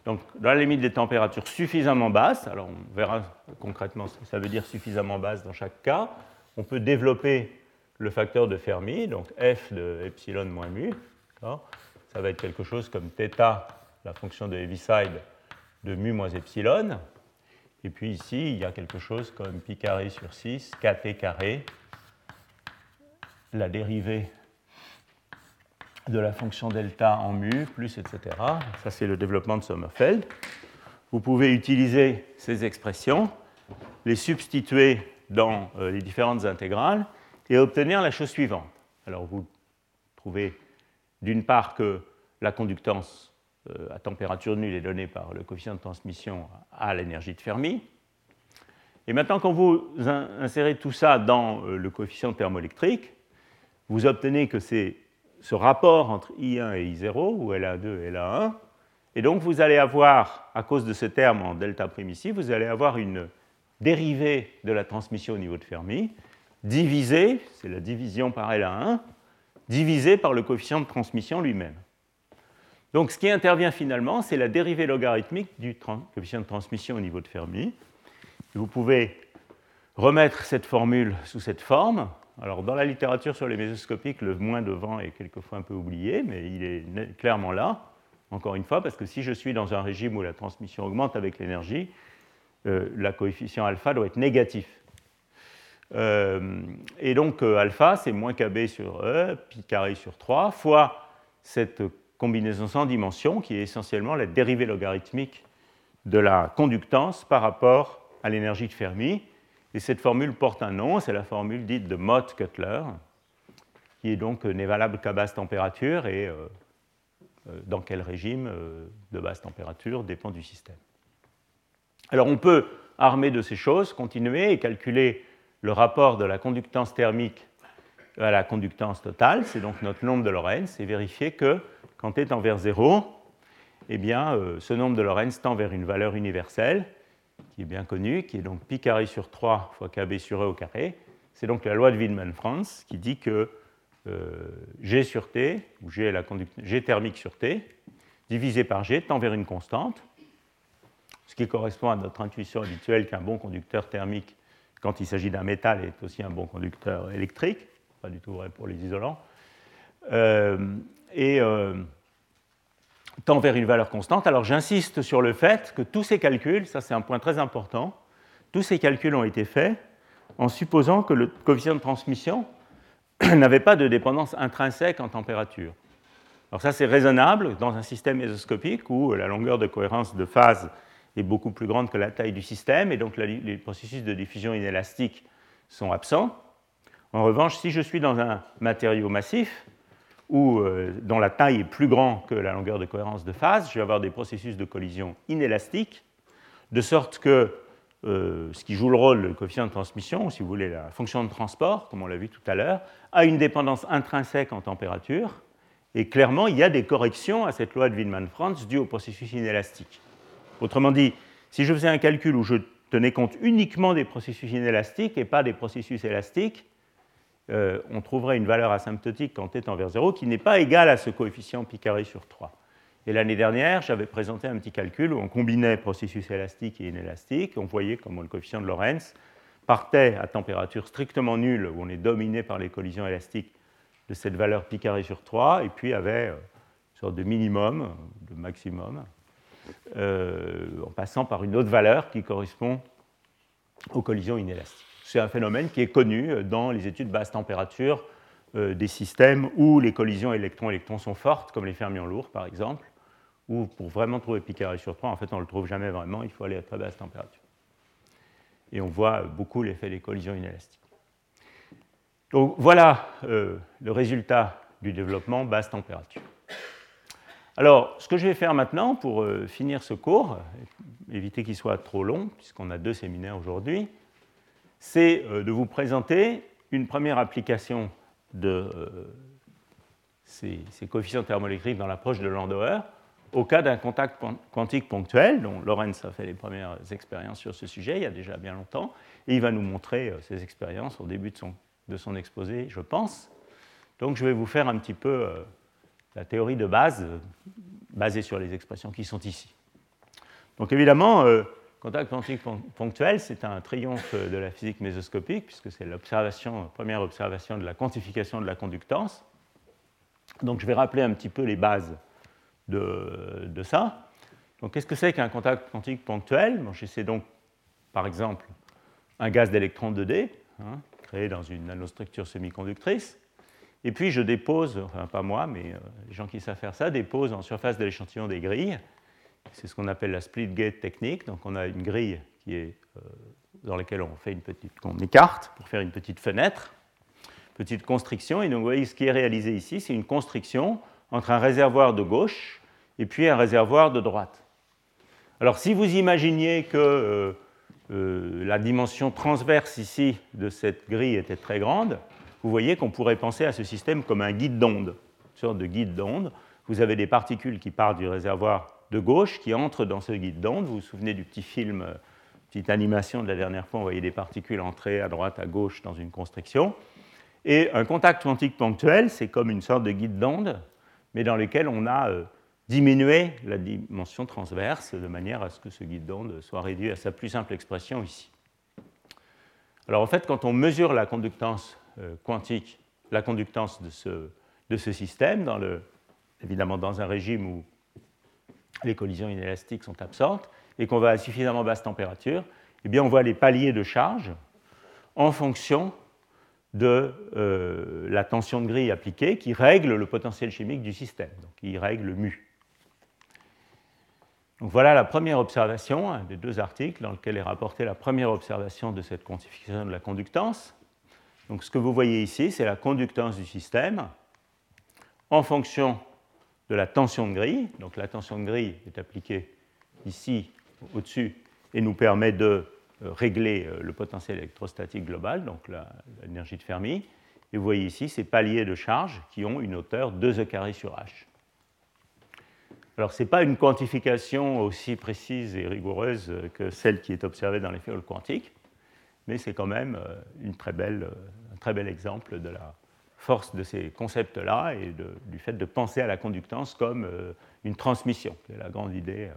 Donc, dans la limite des températures suffisamment basses, alors on verra concrètement ce que ça veut dire suffisamment basse dans chaque cas, on peut développer le facteur de Fermi, donc f de epsilon moins mu. Ça va être quelque chose comme θ, la fonction de Heaviside, de mu moins epsilon. Et puis ici, il y a quelque chose comme pi carré sur 6, kt carré, la dérivée de la fonction delta en mu, plus, etc. Ça, c'est le développement de Sommerfeld. Vous pouvez utiliser ces expressions, les substituer dans euh, les différentes intégrales et obtenir la chose suivante. Alors, vous trouvez d'une part que la conductance euh, à température nulle est donné par le coefficient de transmission à l'énergie de Fermi. Et maintenant, quand vous insérez tout ça dans euh, le coefficient thermoélectrique, vous obtenez que c'est ce rapport entre I1 et I0, ou LA2 et LA1. Et donc, vous allez avoir, à cause de ce terme en delta prime ici, vous allez avoir une dérivée de la transmission au niveau de Fermi, divisée, c'est la division par LA1, divisée par le coefficient de transmission lui-même. Donc ce qui intervient finalement, c'est la dérivée logarithmique du coefficient de transmission au niveau de Fermi. Vous pouvez remettre cette formule sous cette forme. Alors, dans la littérature sur les mésoscopiques, le moins de vent est quelquefois un peu oublié, mais il est clairement là, encore une fois, parce que si je suis dans un régime où la transmission augmente avec l'énergie, euh, la coefficient alpha doit être négatif. Euh, et donc, euh, alpha, c'est moins kb sur E, pi carré sur 3, fois cette combinaison sans dimension, qui est essentiellement la dérivée logarithmique de la conductance par rapport à l'énergie de Fermi. Et cette formule porte un nom, c'est la formule dite de Mott-Cutler, qui est donc n'est valable qu'à basse température et euh, euh, dans quel régime euh, de basse température dépend du système. Alors on peut, armé de ces choses, continuer et calculer le rapport de la conductance thermique à la conductance totale, c'est donc notre nombre de Lorentz, et vérifier que quand t est envers 0, eh bien, ce nombre de Lorentz tend vers une valeur universelle qui est bien connu, qui est donc pi carré sur 3 fois kb sur e au carré. C'est donc la loi de Wieman-Franz qui dit que euh, G sur T, ou G, la G thermique sur T, divisé par G tend vers une constante, ce qui correspond à notre intuition habituelle qu'un bon conducteur thermique, quand il s'agit d'un métal, est aussi un bon conducteur électrique, pas du tout vrai pour les isolants. Euh, et euh, tend vers une valeur constante. Alors j'insiste sur le fait que tous ces calculs, ça c'est un point très important, tous ces calculs ont été faits en supposant que le coefficient de transmission <coughs> n'avait pas de dépendance intrinsèque en température. Alors ça c'est raisonnable dans un système mésoscopique où la longueur de cohérence de phase est beaucoup plus grande que la taille du système et donc les processus de diffusion inélastique sont absents. En revanche, si je suis dans un matériau massif, ou euh, dont la taille est plus grande que la longueur de cohérence de phase, je vais avoir des processus de collision inélastiques, de sorte que euh, ce qui joue le rôle, le coefficient de transmission, ou si vous voulez la fonction de transport, comme on l'a vu tout à l'heure, a une dépendance intrinsèque en température, et clairement, il y a des corrections à cette loi de Wieman-Franz dues au processus inélastique. Autrement dit, si je faisais un calcul où je tenais compte uniquement des processus inélastiques et pas des processus élastiques, euh, on trouverait une valeur asymptotique quand t est envers 0 qui n'est pas égale à ce coefficient pi carré sur 3. Et l'année dernière, j'avais présenté un petit calcul où on combinait processus élastique et inélastique. On voyait comment le coefficient de Lorentz partait à température strictement nulle, où on est dominé par les collisions élastiques de cette valeur pi carré sur 3, et puis avait euh, une sorte de minimum, de maximum, euh, en passant par une autre valeur qui correspond aux collisions inélastiques c'est un phénomène qui est connu euh, dans les études basse température euh, des systèmes où les collisions électrons-électrons sont fortes, comme les fermions lourds par exemple, où pour vraiment trouver pi sur 3, en fait on ne le trouve jamais vraiment, il faut aller à très basse température. Et on voit beaucoup l'effet des collisions inélastiques. Donc voilà le résultat du développement basse température. Alors, ce que je vais faire maintenant pour finir ce cours, éviter qu'il soit trop long, puisqu'on a deux séminaires aujourd'hui, c'est euh, de vous présenter une première application de euh, ces, coefficients thermoélectriques dans l'approche de Landauer au cas d'un contact quantique ponctuel, dont Lorenz a fait les premières expériences sur ce sujet il y a déjà bien longtemps, et il va nous montrer euh, ces expériences au début de son exposé, je pense. Donc je vais vous faire un petit peu la théorie de base, basée sur les expressions qui sont ici. Donc évidemment, contact quantique ponctuel, c'est un triomphe de la physique mésoscopique, puisque c'est la première observation de la quantification de la conductance. Donc je vais rappeler un petit peu les bases de, ça. Donc qu'est-ce que c'est qu'un contact quantique ponctuel? Bon, donc, par exemple, un gaz d'électrons 2D, hein, créé dans une nanostructure semi-conductrice. Et puis je dépose, enfin pas moi, mais euh, les gens qui savent faire ça, déposent en surface de l'échantillon des grilles c'est ce qu'on appelle la split gate technique. Donc on a une grille qui est, euh, dans laquelle on fait une petite, qu'on écarte pour faire une petite fenêtre, petite constriction. Et donc vous voyez ce qui est réalisé ici, c'est une constriction entre un réservoir de gauche et puis un réservoir de droite. Alors si vous imaginiez que euh, la dimension transverse ici de cette grille était très grande, vous voyez qu'on pourrait penser à ce système comme un guide d'onde, une sorte de guide d'onde. Vous avez des particules qui partent du réservoir de gauche qui entre dans ce guide d'onde. Vous vous souvenez du petit film, euh, petite animation de la dernière fois, on voyait des particules entrer à droite, à gauche dans une constriction. Et un contact quantique ponctuel, c'est comme une sorte de guide d'onde, mais dans lequel on a euh, diminué la dimension transverse de manière à ce que ce guide d'onde soit réduit à sa plus simple expression ici. Alors en fait, quand on mesure la conductance quantique, la conductance de ce, de ce système, dans le, évidemment dans un régime où les collisions inélastiques sont absentes et qu'on va à suffisamment basse température, eh bien on voit les paliers de charge en fonction de euh, la tension de grille appliquée qui règle le potentiel chimique du système, donc qui règle mu. Voilà la première observation, des deux articles dans lequel est rapportée la première observation de cette quantification de la conductance. Donc ce que vous voyez ici, c'est la conductance du système en fonction de la tension de grille. Donc la tension de grille est appliquée ici au-dessus et nous permet de euh, régler euh, le potentiel électrostatique global, donc l'énergie de Fermi. Et vous voyez ici ces paliers de charge qui ont une hauteur 2e carré sur h. Alors, ce n'est pas une quantification aussi précise et rigoureuse que celle qui est observée dans les fioles quantiques, mais c'est quand même euh, une très belle, un très bel exemple de la force de ces concepts-là et du fait de penser à la conductance comme une transmission, qui est la grande idée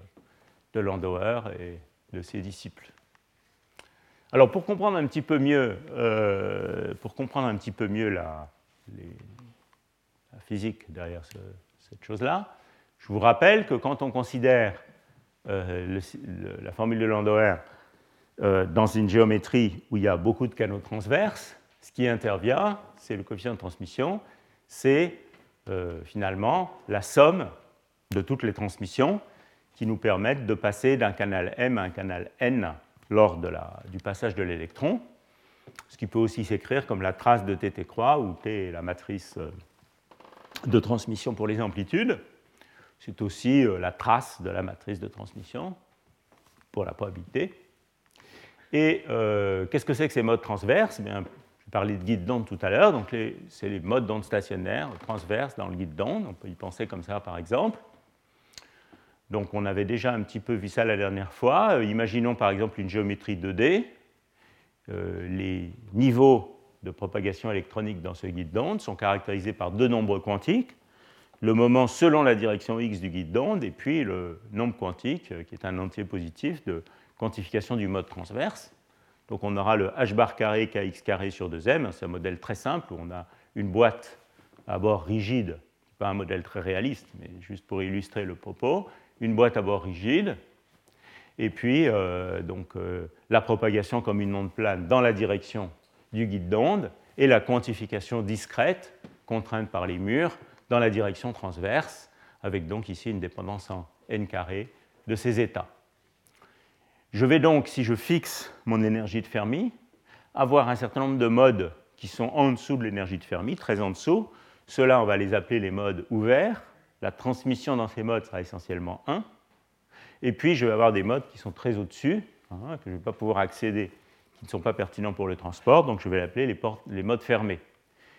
de Landauer et de ses disciples. Alors pour comprendre un petit peu mieux, euh, pour comprendre un petit peu mieux la, physique derrière cette chose-là, je vous rappelle que quand on considère euh, la formule de Landauer euh, dans une géométrie où il y a beaucoup de canaux transverses, ce qui intervient, c'est le coefficient de transmission, c'est finalement la somme de toutes les transmissions qui nous permettent de passer d'un canal M à un canal N lors du passage de l'électron, ce qui peut aussi s'écrire comme la trace de Tt croix, où T est la matrice euh, de transmission pour les amplitudes. C'est aussi euh, la trace de la matrice de transmission pour la probabilité. Et euh, qu'est-ce que c'est que ces modes transverses? Eh Je parlais de guide d'onde tout à l'heure, donc c'est les modes d'onde stationnaires transverses dans le guide d'onde, on peut y penser comme ça par exemple. Donc on avait déjà un petit peu vu ça la dernière fois. Euh, imaginons par exemple une géométrie 2D. Euh, les niveaux de propagation électronique dans ce guide d'onde sont caractérisés par deux nombres quantiques, le moment selon la direction x du guide d'onde et puis le nombre quantique, qui est un entier positif de quantification du mode transverse. Donc on aura le h bar carré kx carré sur 2m, c'est un modèle très simple où on a une boîte à bord rigide, pas un modèle très réaliste, mais juste pour illustrer le propos, une boîte à bord rigide, et puis euh, donc, euh, la propagation comme une onde plane dans la direction du guide d'onde, et la quantification discrète, contrainte par les murs, dans la direction transverse, avec donc ici une dépendance en n carré de ces états. Je vais donc, si je fixe mon énergie de Fermi, avoir un certain nombre de modes qui sont en dessous de l'énergie de Fermi, très en dessous. Ceux-là, on va les appeler les modes ouverts, la transmission dans ces modes sera essentiellement 1. Et puis, je vais avoir des modes qui sont très au-dessus, hein, que je ne vais pas pouvoir accéder, qui ne sont pas pertinents pour le transport, donc je vais l'appeler les, les, modes fermés.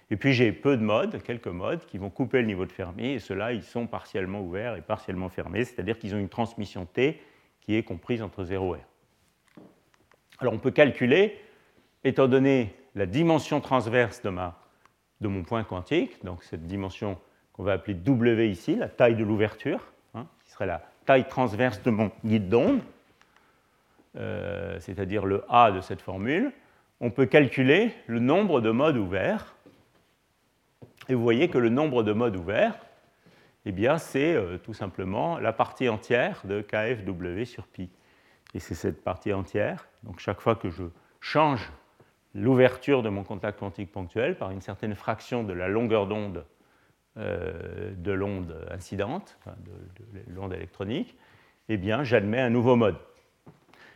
Et puis, j'ai peu de modes, quelques modes, qui vont couper le niveau de Fermi, et ceux-là, ils sont partiellement ouverts et partiellement fermés, c'est-à-dire qu'ils ont une transmission T qui est comprise entre 0 et 1. Alors, on peut calculer, étant donné la dimension transverse de, ma, de mon point quantique, donc cette dimension qu'on va appeler W ici, la taille de l'ouverture, hein, qui serait la taille transverse de mon guide d'onde, euh, c'est-à-dire le A de cette formule, on peut calculer le nombre de modes ouverts. Et vous voyez que le nombre de modes ouverts, eh bien, c'est euh, tout simplement la partie entière de KFW sur pi. Et c'est cette partie entière. Donc chaque fois que je change l'ouverture de mon contact quantique ponctuel par une certaine fraction de la longueur d'onde euh, de l'onde incidente, de, l'onde électronique, eh bien, j'admets un nouveau mode.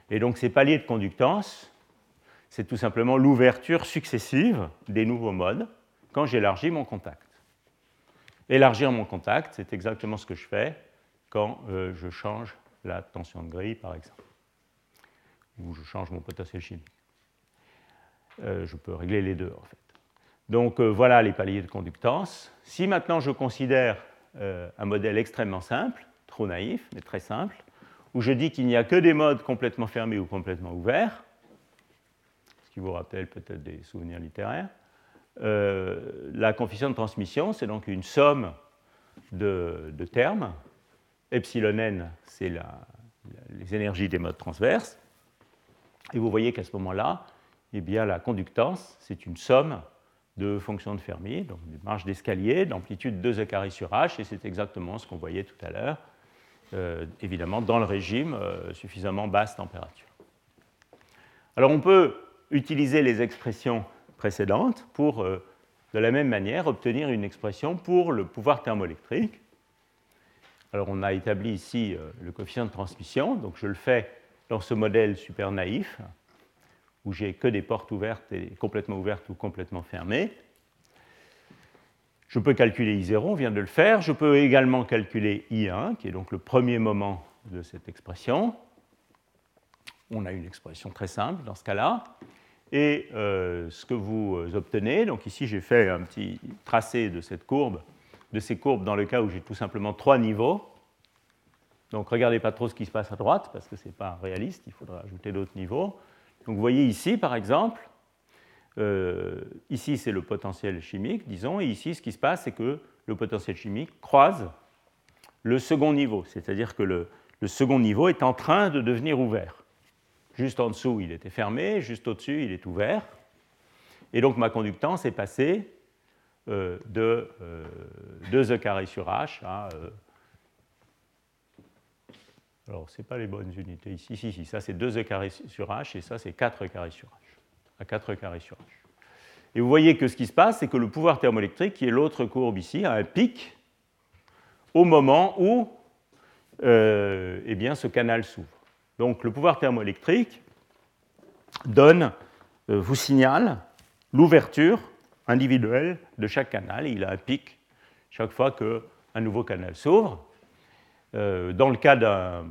Et donc, ces paliers de conductance, c'est tout simplement l'ouverture successive des nouveaux modes quand j'élargis mon contact. Élargir mon contact, c'est exactement ce que je fais quand euh, je change la tension de grille, par exemple, ou je change mon potentiel chimique. Euh, je peux régler les deux, en fait. Donc euh, voilà les paliers de conductance. Si maintenant je considère un modèle extrêmement simple, trop naïf, mais très simple, où je dis qu'il n'y a que des modes complètement fermés ou complètement ouverts, ce qui vous rappelle peut-être des souvenirs littéraires, la coefficient de transmission, c'est donc une somme de, termes. Epsilon n, c'est les énergies des modes transverses. Et vous voyez qu'à ce moment-là, eh bien, la conductance, c'est une somme de fonctions de Fermi, donc une marge d'escalier d'amplitude 2 e sur h, et c'est exactement ce qu'on voyait tout à l'heure, euh, évidemment dans le régime euh, suffisamment basse température. Alors on peut utiliser les expressions pour, euh, de la même manière, obtenir une expression pour le pouvoir thermoélectrique. Alors on a établi ici le coefficient de transmission, donc je le fais dans ce modèle super naïf, où j'ai que des portes ouvertes et complètement ouvertes ou complètement fermées. Je peux calculer I0, on vient de le faire. Je peux également calculer I1, qui est donc le premier moment de cette expression. On a une expression très simple dans ce cas-là. Et euh, ce que vous obtenez, donc ici j'ai fait un petit tracé de cette courbe, de ces courbes dans le cas où j'ai tout simplement trois niveaux. Donc regardez pas trop ce qui se passe à droite parce que ce n'est pas réaliste, il faudra ajouter d'autres niveaux. Donc vous voyez ici, par exemple, euh, ici c'est le potentiel chimique, disons, et ici ce qui se passe, c'est que le potentiel chimique croise le second niveau, c'est-à-dire que le, second niveau est en train de devenir ouvert. Juste en dessous, il était fermé, juste au-dessus, il est ouvert. Et donc ma conductance est passée euh, de 2 euh, e sur h à alors, ce n'est pas les bonnes unités ici. Si, si, ça c'est 2 e sur h et ça c'est 4 e sur h. À 4 e carré sur h. Et vous voyez que ce qui se passe, c'est que le pouvoir thermoélectrique, qui est l'autre courbe ici, a un pic au moment où euh, eh bien, ce canal s'ouvre. Donc le pouvoir thermoélectrique donne, euh, vous signale l'ouverture individuelle de chaque canal. il a un pic chaque fois qu'un nouveau canal s'ouvre. Euh, dans le cas d'un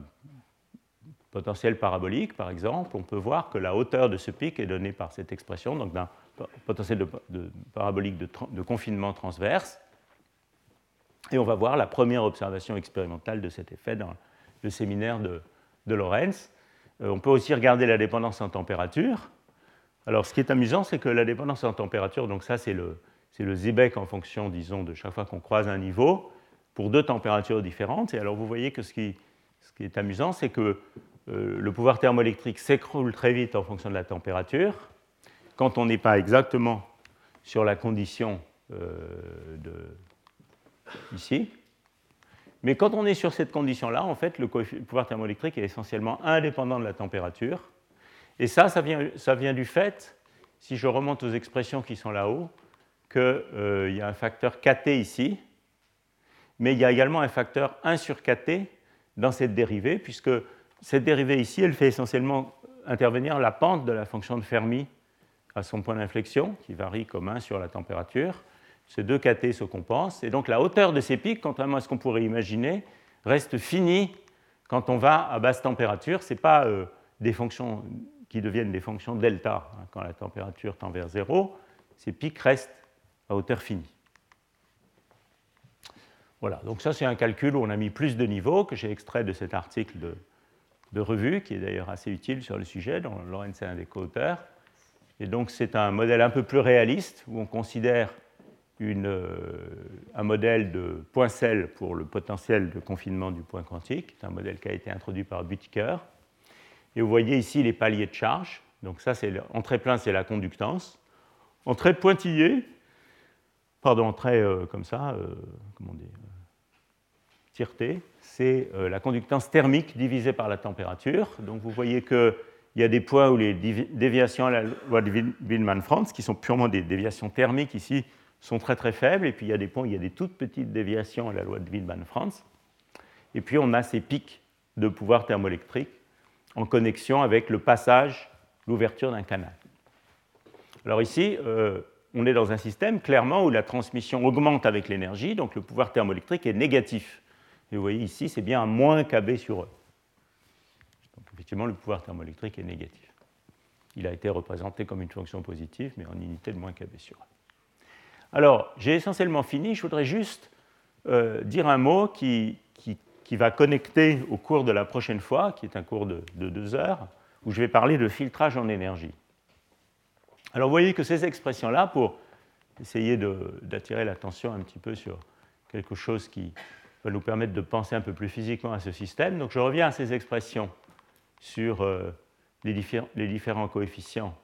potentiel parabolique, par exemple, on peut voir que la hauteur de ce pic est donnée par cette expression, donc d'un potentiel de, parabolique de, confinement transverse. Et on va voir la première observation expérimentale de cet effet dans le séminaire de, de Lorenz. Euh, on peut aussi regarder la dépendance en température. Alors, ce qui est amusant, c'est que la dépendance en température, donc ça, c'est le, le Zébec en fonction, disons, de chaque fois qu'on croise un niveau pour deux températures différentes. Et alors vous voyez que ce qui, ce qui est amusant, c'est que euh, le pouvoir thermoélectrique s'écroule très vite en fonction de la température. Quand on n'est pas exactement sur la condition euh, de, ici, mais quand on est sur cette condition-là, en fait, le pouvoir thermoélectrique est essentiellement indépendant de la température. Et ça, ça vient, du fait, si je remonte aux expressions qui sont là-haut, qu'il euh, y a un facteur KT ici, mais il y a également un facteur 1 sur kt dans cette dérivée, puisque cette dérivée ici, elle fait essentiellement intervenir la pente de la fonction de Fermi à son point d'inflexion, qui varie comme 1 sur la température. Ces deux kt se compensent, et donc la hauteur de ces pics, contrairement à ce qu'on pourrait imaginer, reste finie quand on va à basse température. Ce n'est pas euh, des fonctions qui deviennent des fonctions delta hein, quand la température tend vers zéro. Ces pics restent à hauteur finie. Voilà, donc ça c'est un calcul où on a mis plus de niveaux que j'ai extrait de cet article de, revue, qui est d'ailleurs assez utile sur le sujet, dont Lorenz est un des co-auteurs. Et donc c'est un modèle un peu plus réaliste, où on considère euh, un modèle de point sel pour le potentiel de confinement du point quantique. C'est un modèle qui a été introduit par Buttiker. Et vous voyez ici les paliers de charge. Donc ça, c'est en très plein, c'est la conductance. En très pointillé, pardon, en très euh, comme ça, euh, comment on dit, c'est euh, la conductance thermique divisée par la température. Donc vous voyez qu'il y a des points où les déviations à la loi de Wieman-Franz, qui sont purement des déviations thermiques ici, sont très très faibles, et puis il y a des points où il y a des toutes petites déviations à la loi de Wieman-Franz. Et puis on a ces pics de pouvoir thermoélectrique en connexion avec le passage, l'ouverture d'un canal. Alors ici, euh, on est dans un système clairement où la transmission augmente avec l'énergie, donc le pouvoir thermoélectrique est négatif. Et vous voyez ici, c'est bien un moins KB sur E. Donc effectivement, le pouvoir thermoélectrique est négatif. Il a été représenté comme une fonction positive, mais en unité de moins KB sur E. Alors, j'ai essentiellement fini. Je voudrais juste euh, dire un mot qui, va connecter au cours de la prochaine fois, qui est un cours de, de deux heures, où je vais parler de filtrage en énergie. Alors, vous voyez que ces expressions-là, pour essayer d'attirer l'attention un petit peu sur quelque chose qui, va nous permettre de penser un peu plus physiquement à ce système. Donc je reviens à ces expressions sur euh, les, différents coefficients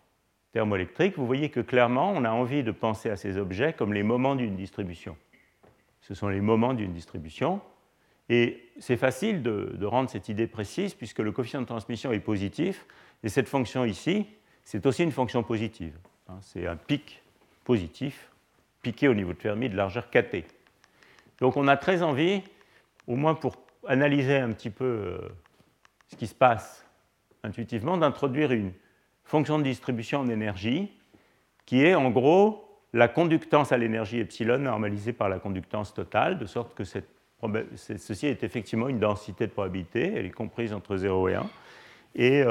thermoélectrique, vous voyez que clairement, on a envie de penser à ces objets comme les moments d'une distribution. Ce sont les moments d'une distribution. Et c'est facile de, rendre cette idée précise puisque le coefficient de transmission est positif. Et cette fonction ici, c'est aussi une fonction positive. Hein. C'est un pic positif, piqué au niveau de Fermi de largeur kt. Donc on a très envie, au moins pour analyser un petit peu euh, ce qui se passe intuitivement, d'introduire une fonction de distribution en énergie qui est en gros la conductance à l'énergie epsilon normalisée par la conductance totale, de sorte que ceci est effectivement une densité de probabilité, elle est comprise entre 0 et 1, et,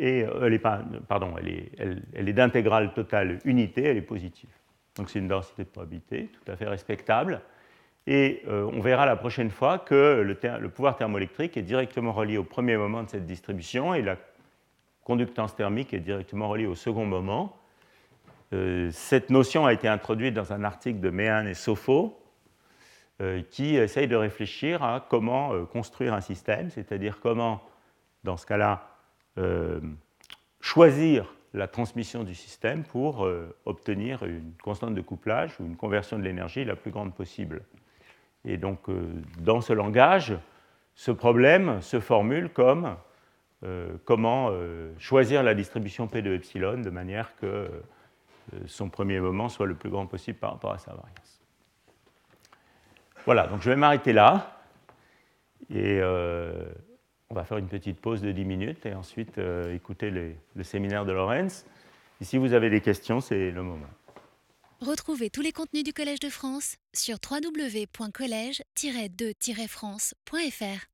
elle est, d'intégrale totale unité, elle est positive. Donc c'est une densité de probabilité tout à fait respectable. Et euh, on verra la prochaine fois que le, pouvoir thermoélectrique est directement relié au premier moment de cette distribution et la conductance thermique est directement reliée au second moment. Euh, cette notion a été introduite dans un article de Mehan et Sofo euh, qui essaye de réfléchir à comment construire un système, c'est-à-dire comment, dans ce cas-là, choisir la transmission du système pour obtenir une constante de couplage ou une conversion de l'énergie la plus grande possible. Et donc, euh, dans ce langage, ce problème se formule comme euh, comment euh, choisir la distribution P de epsilon de manière que son premier moment soit le plus grand possible par rapport à sa variance. Voilà, donc je vais m'arrêter là. Et on va faire une petite pause de 10 minutes et ensuite écouter le séminaire de Lorenz. Et si vous avez des questions, c'est le moment. Retrouvez tous les contenus du Collège de France sur www.colège-2-france.fr.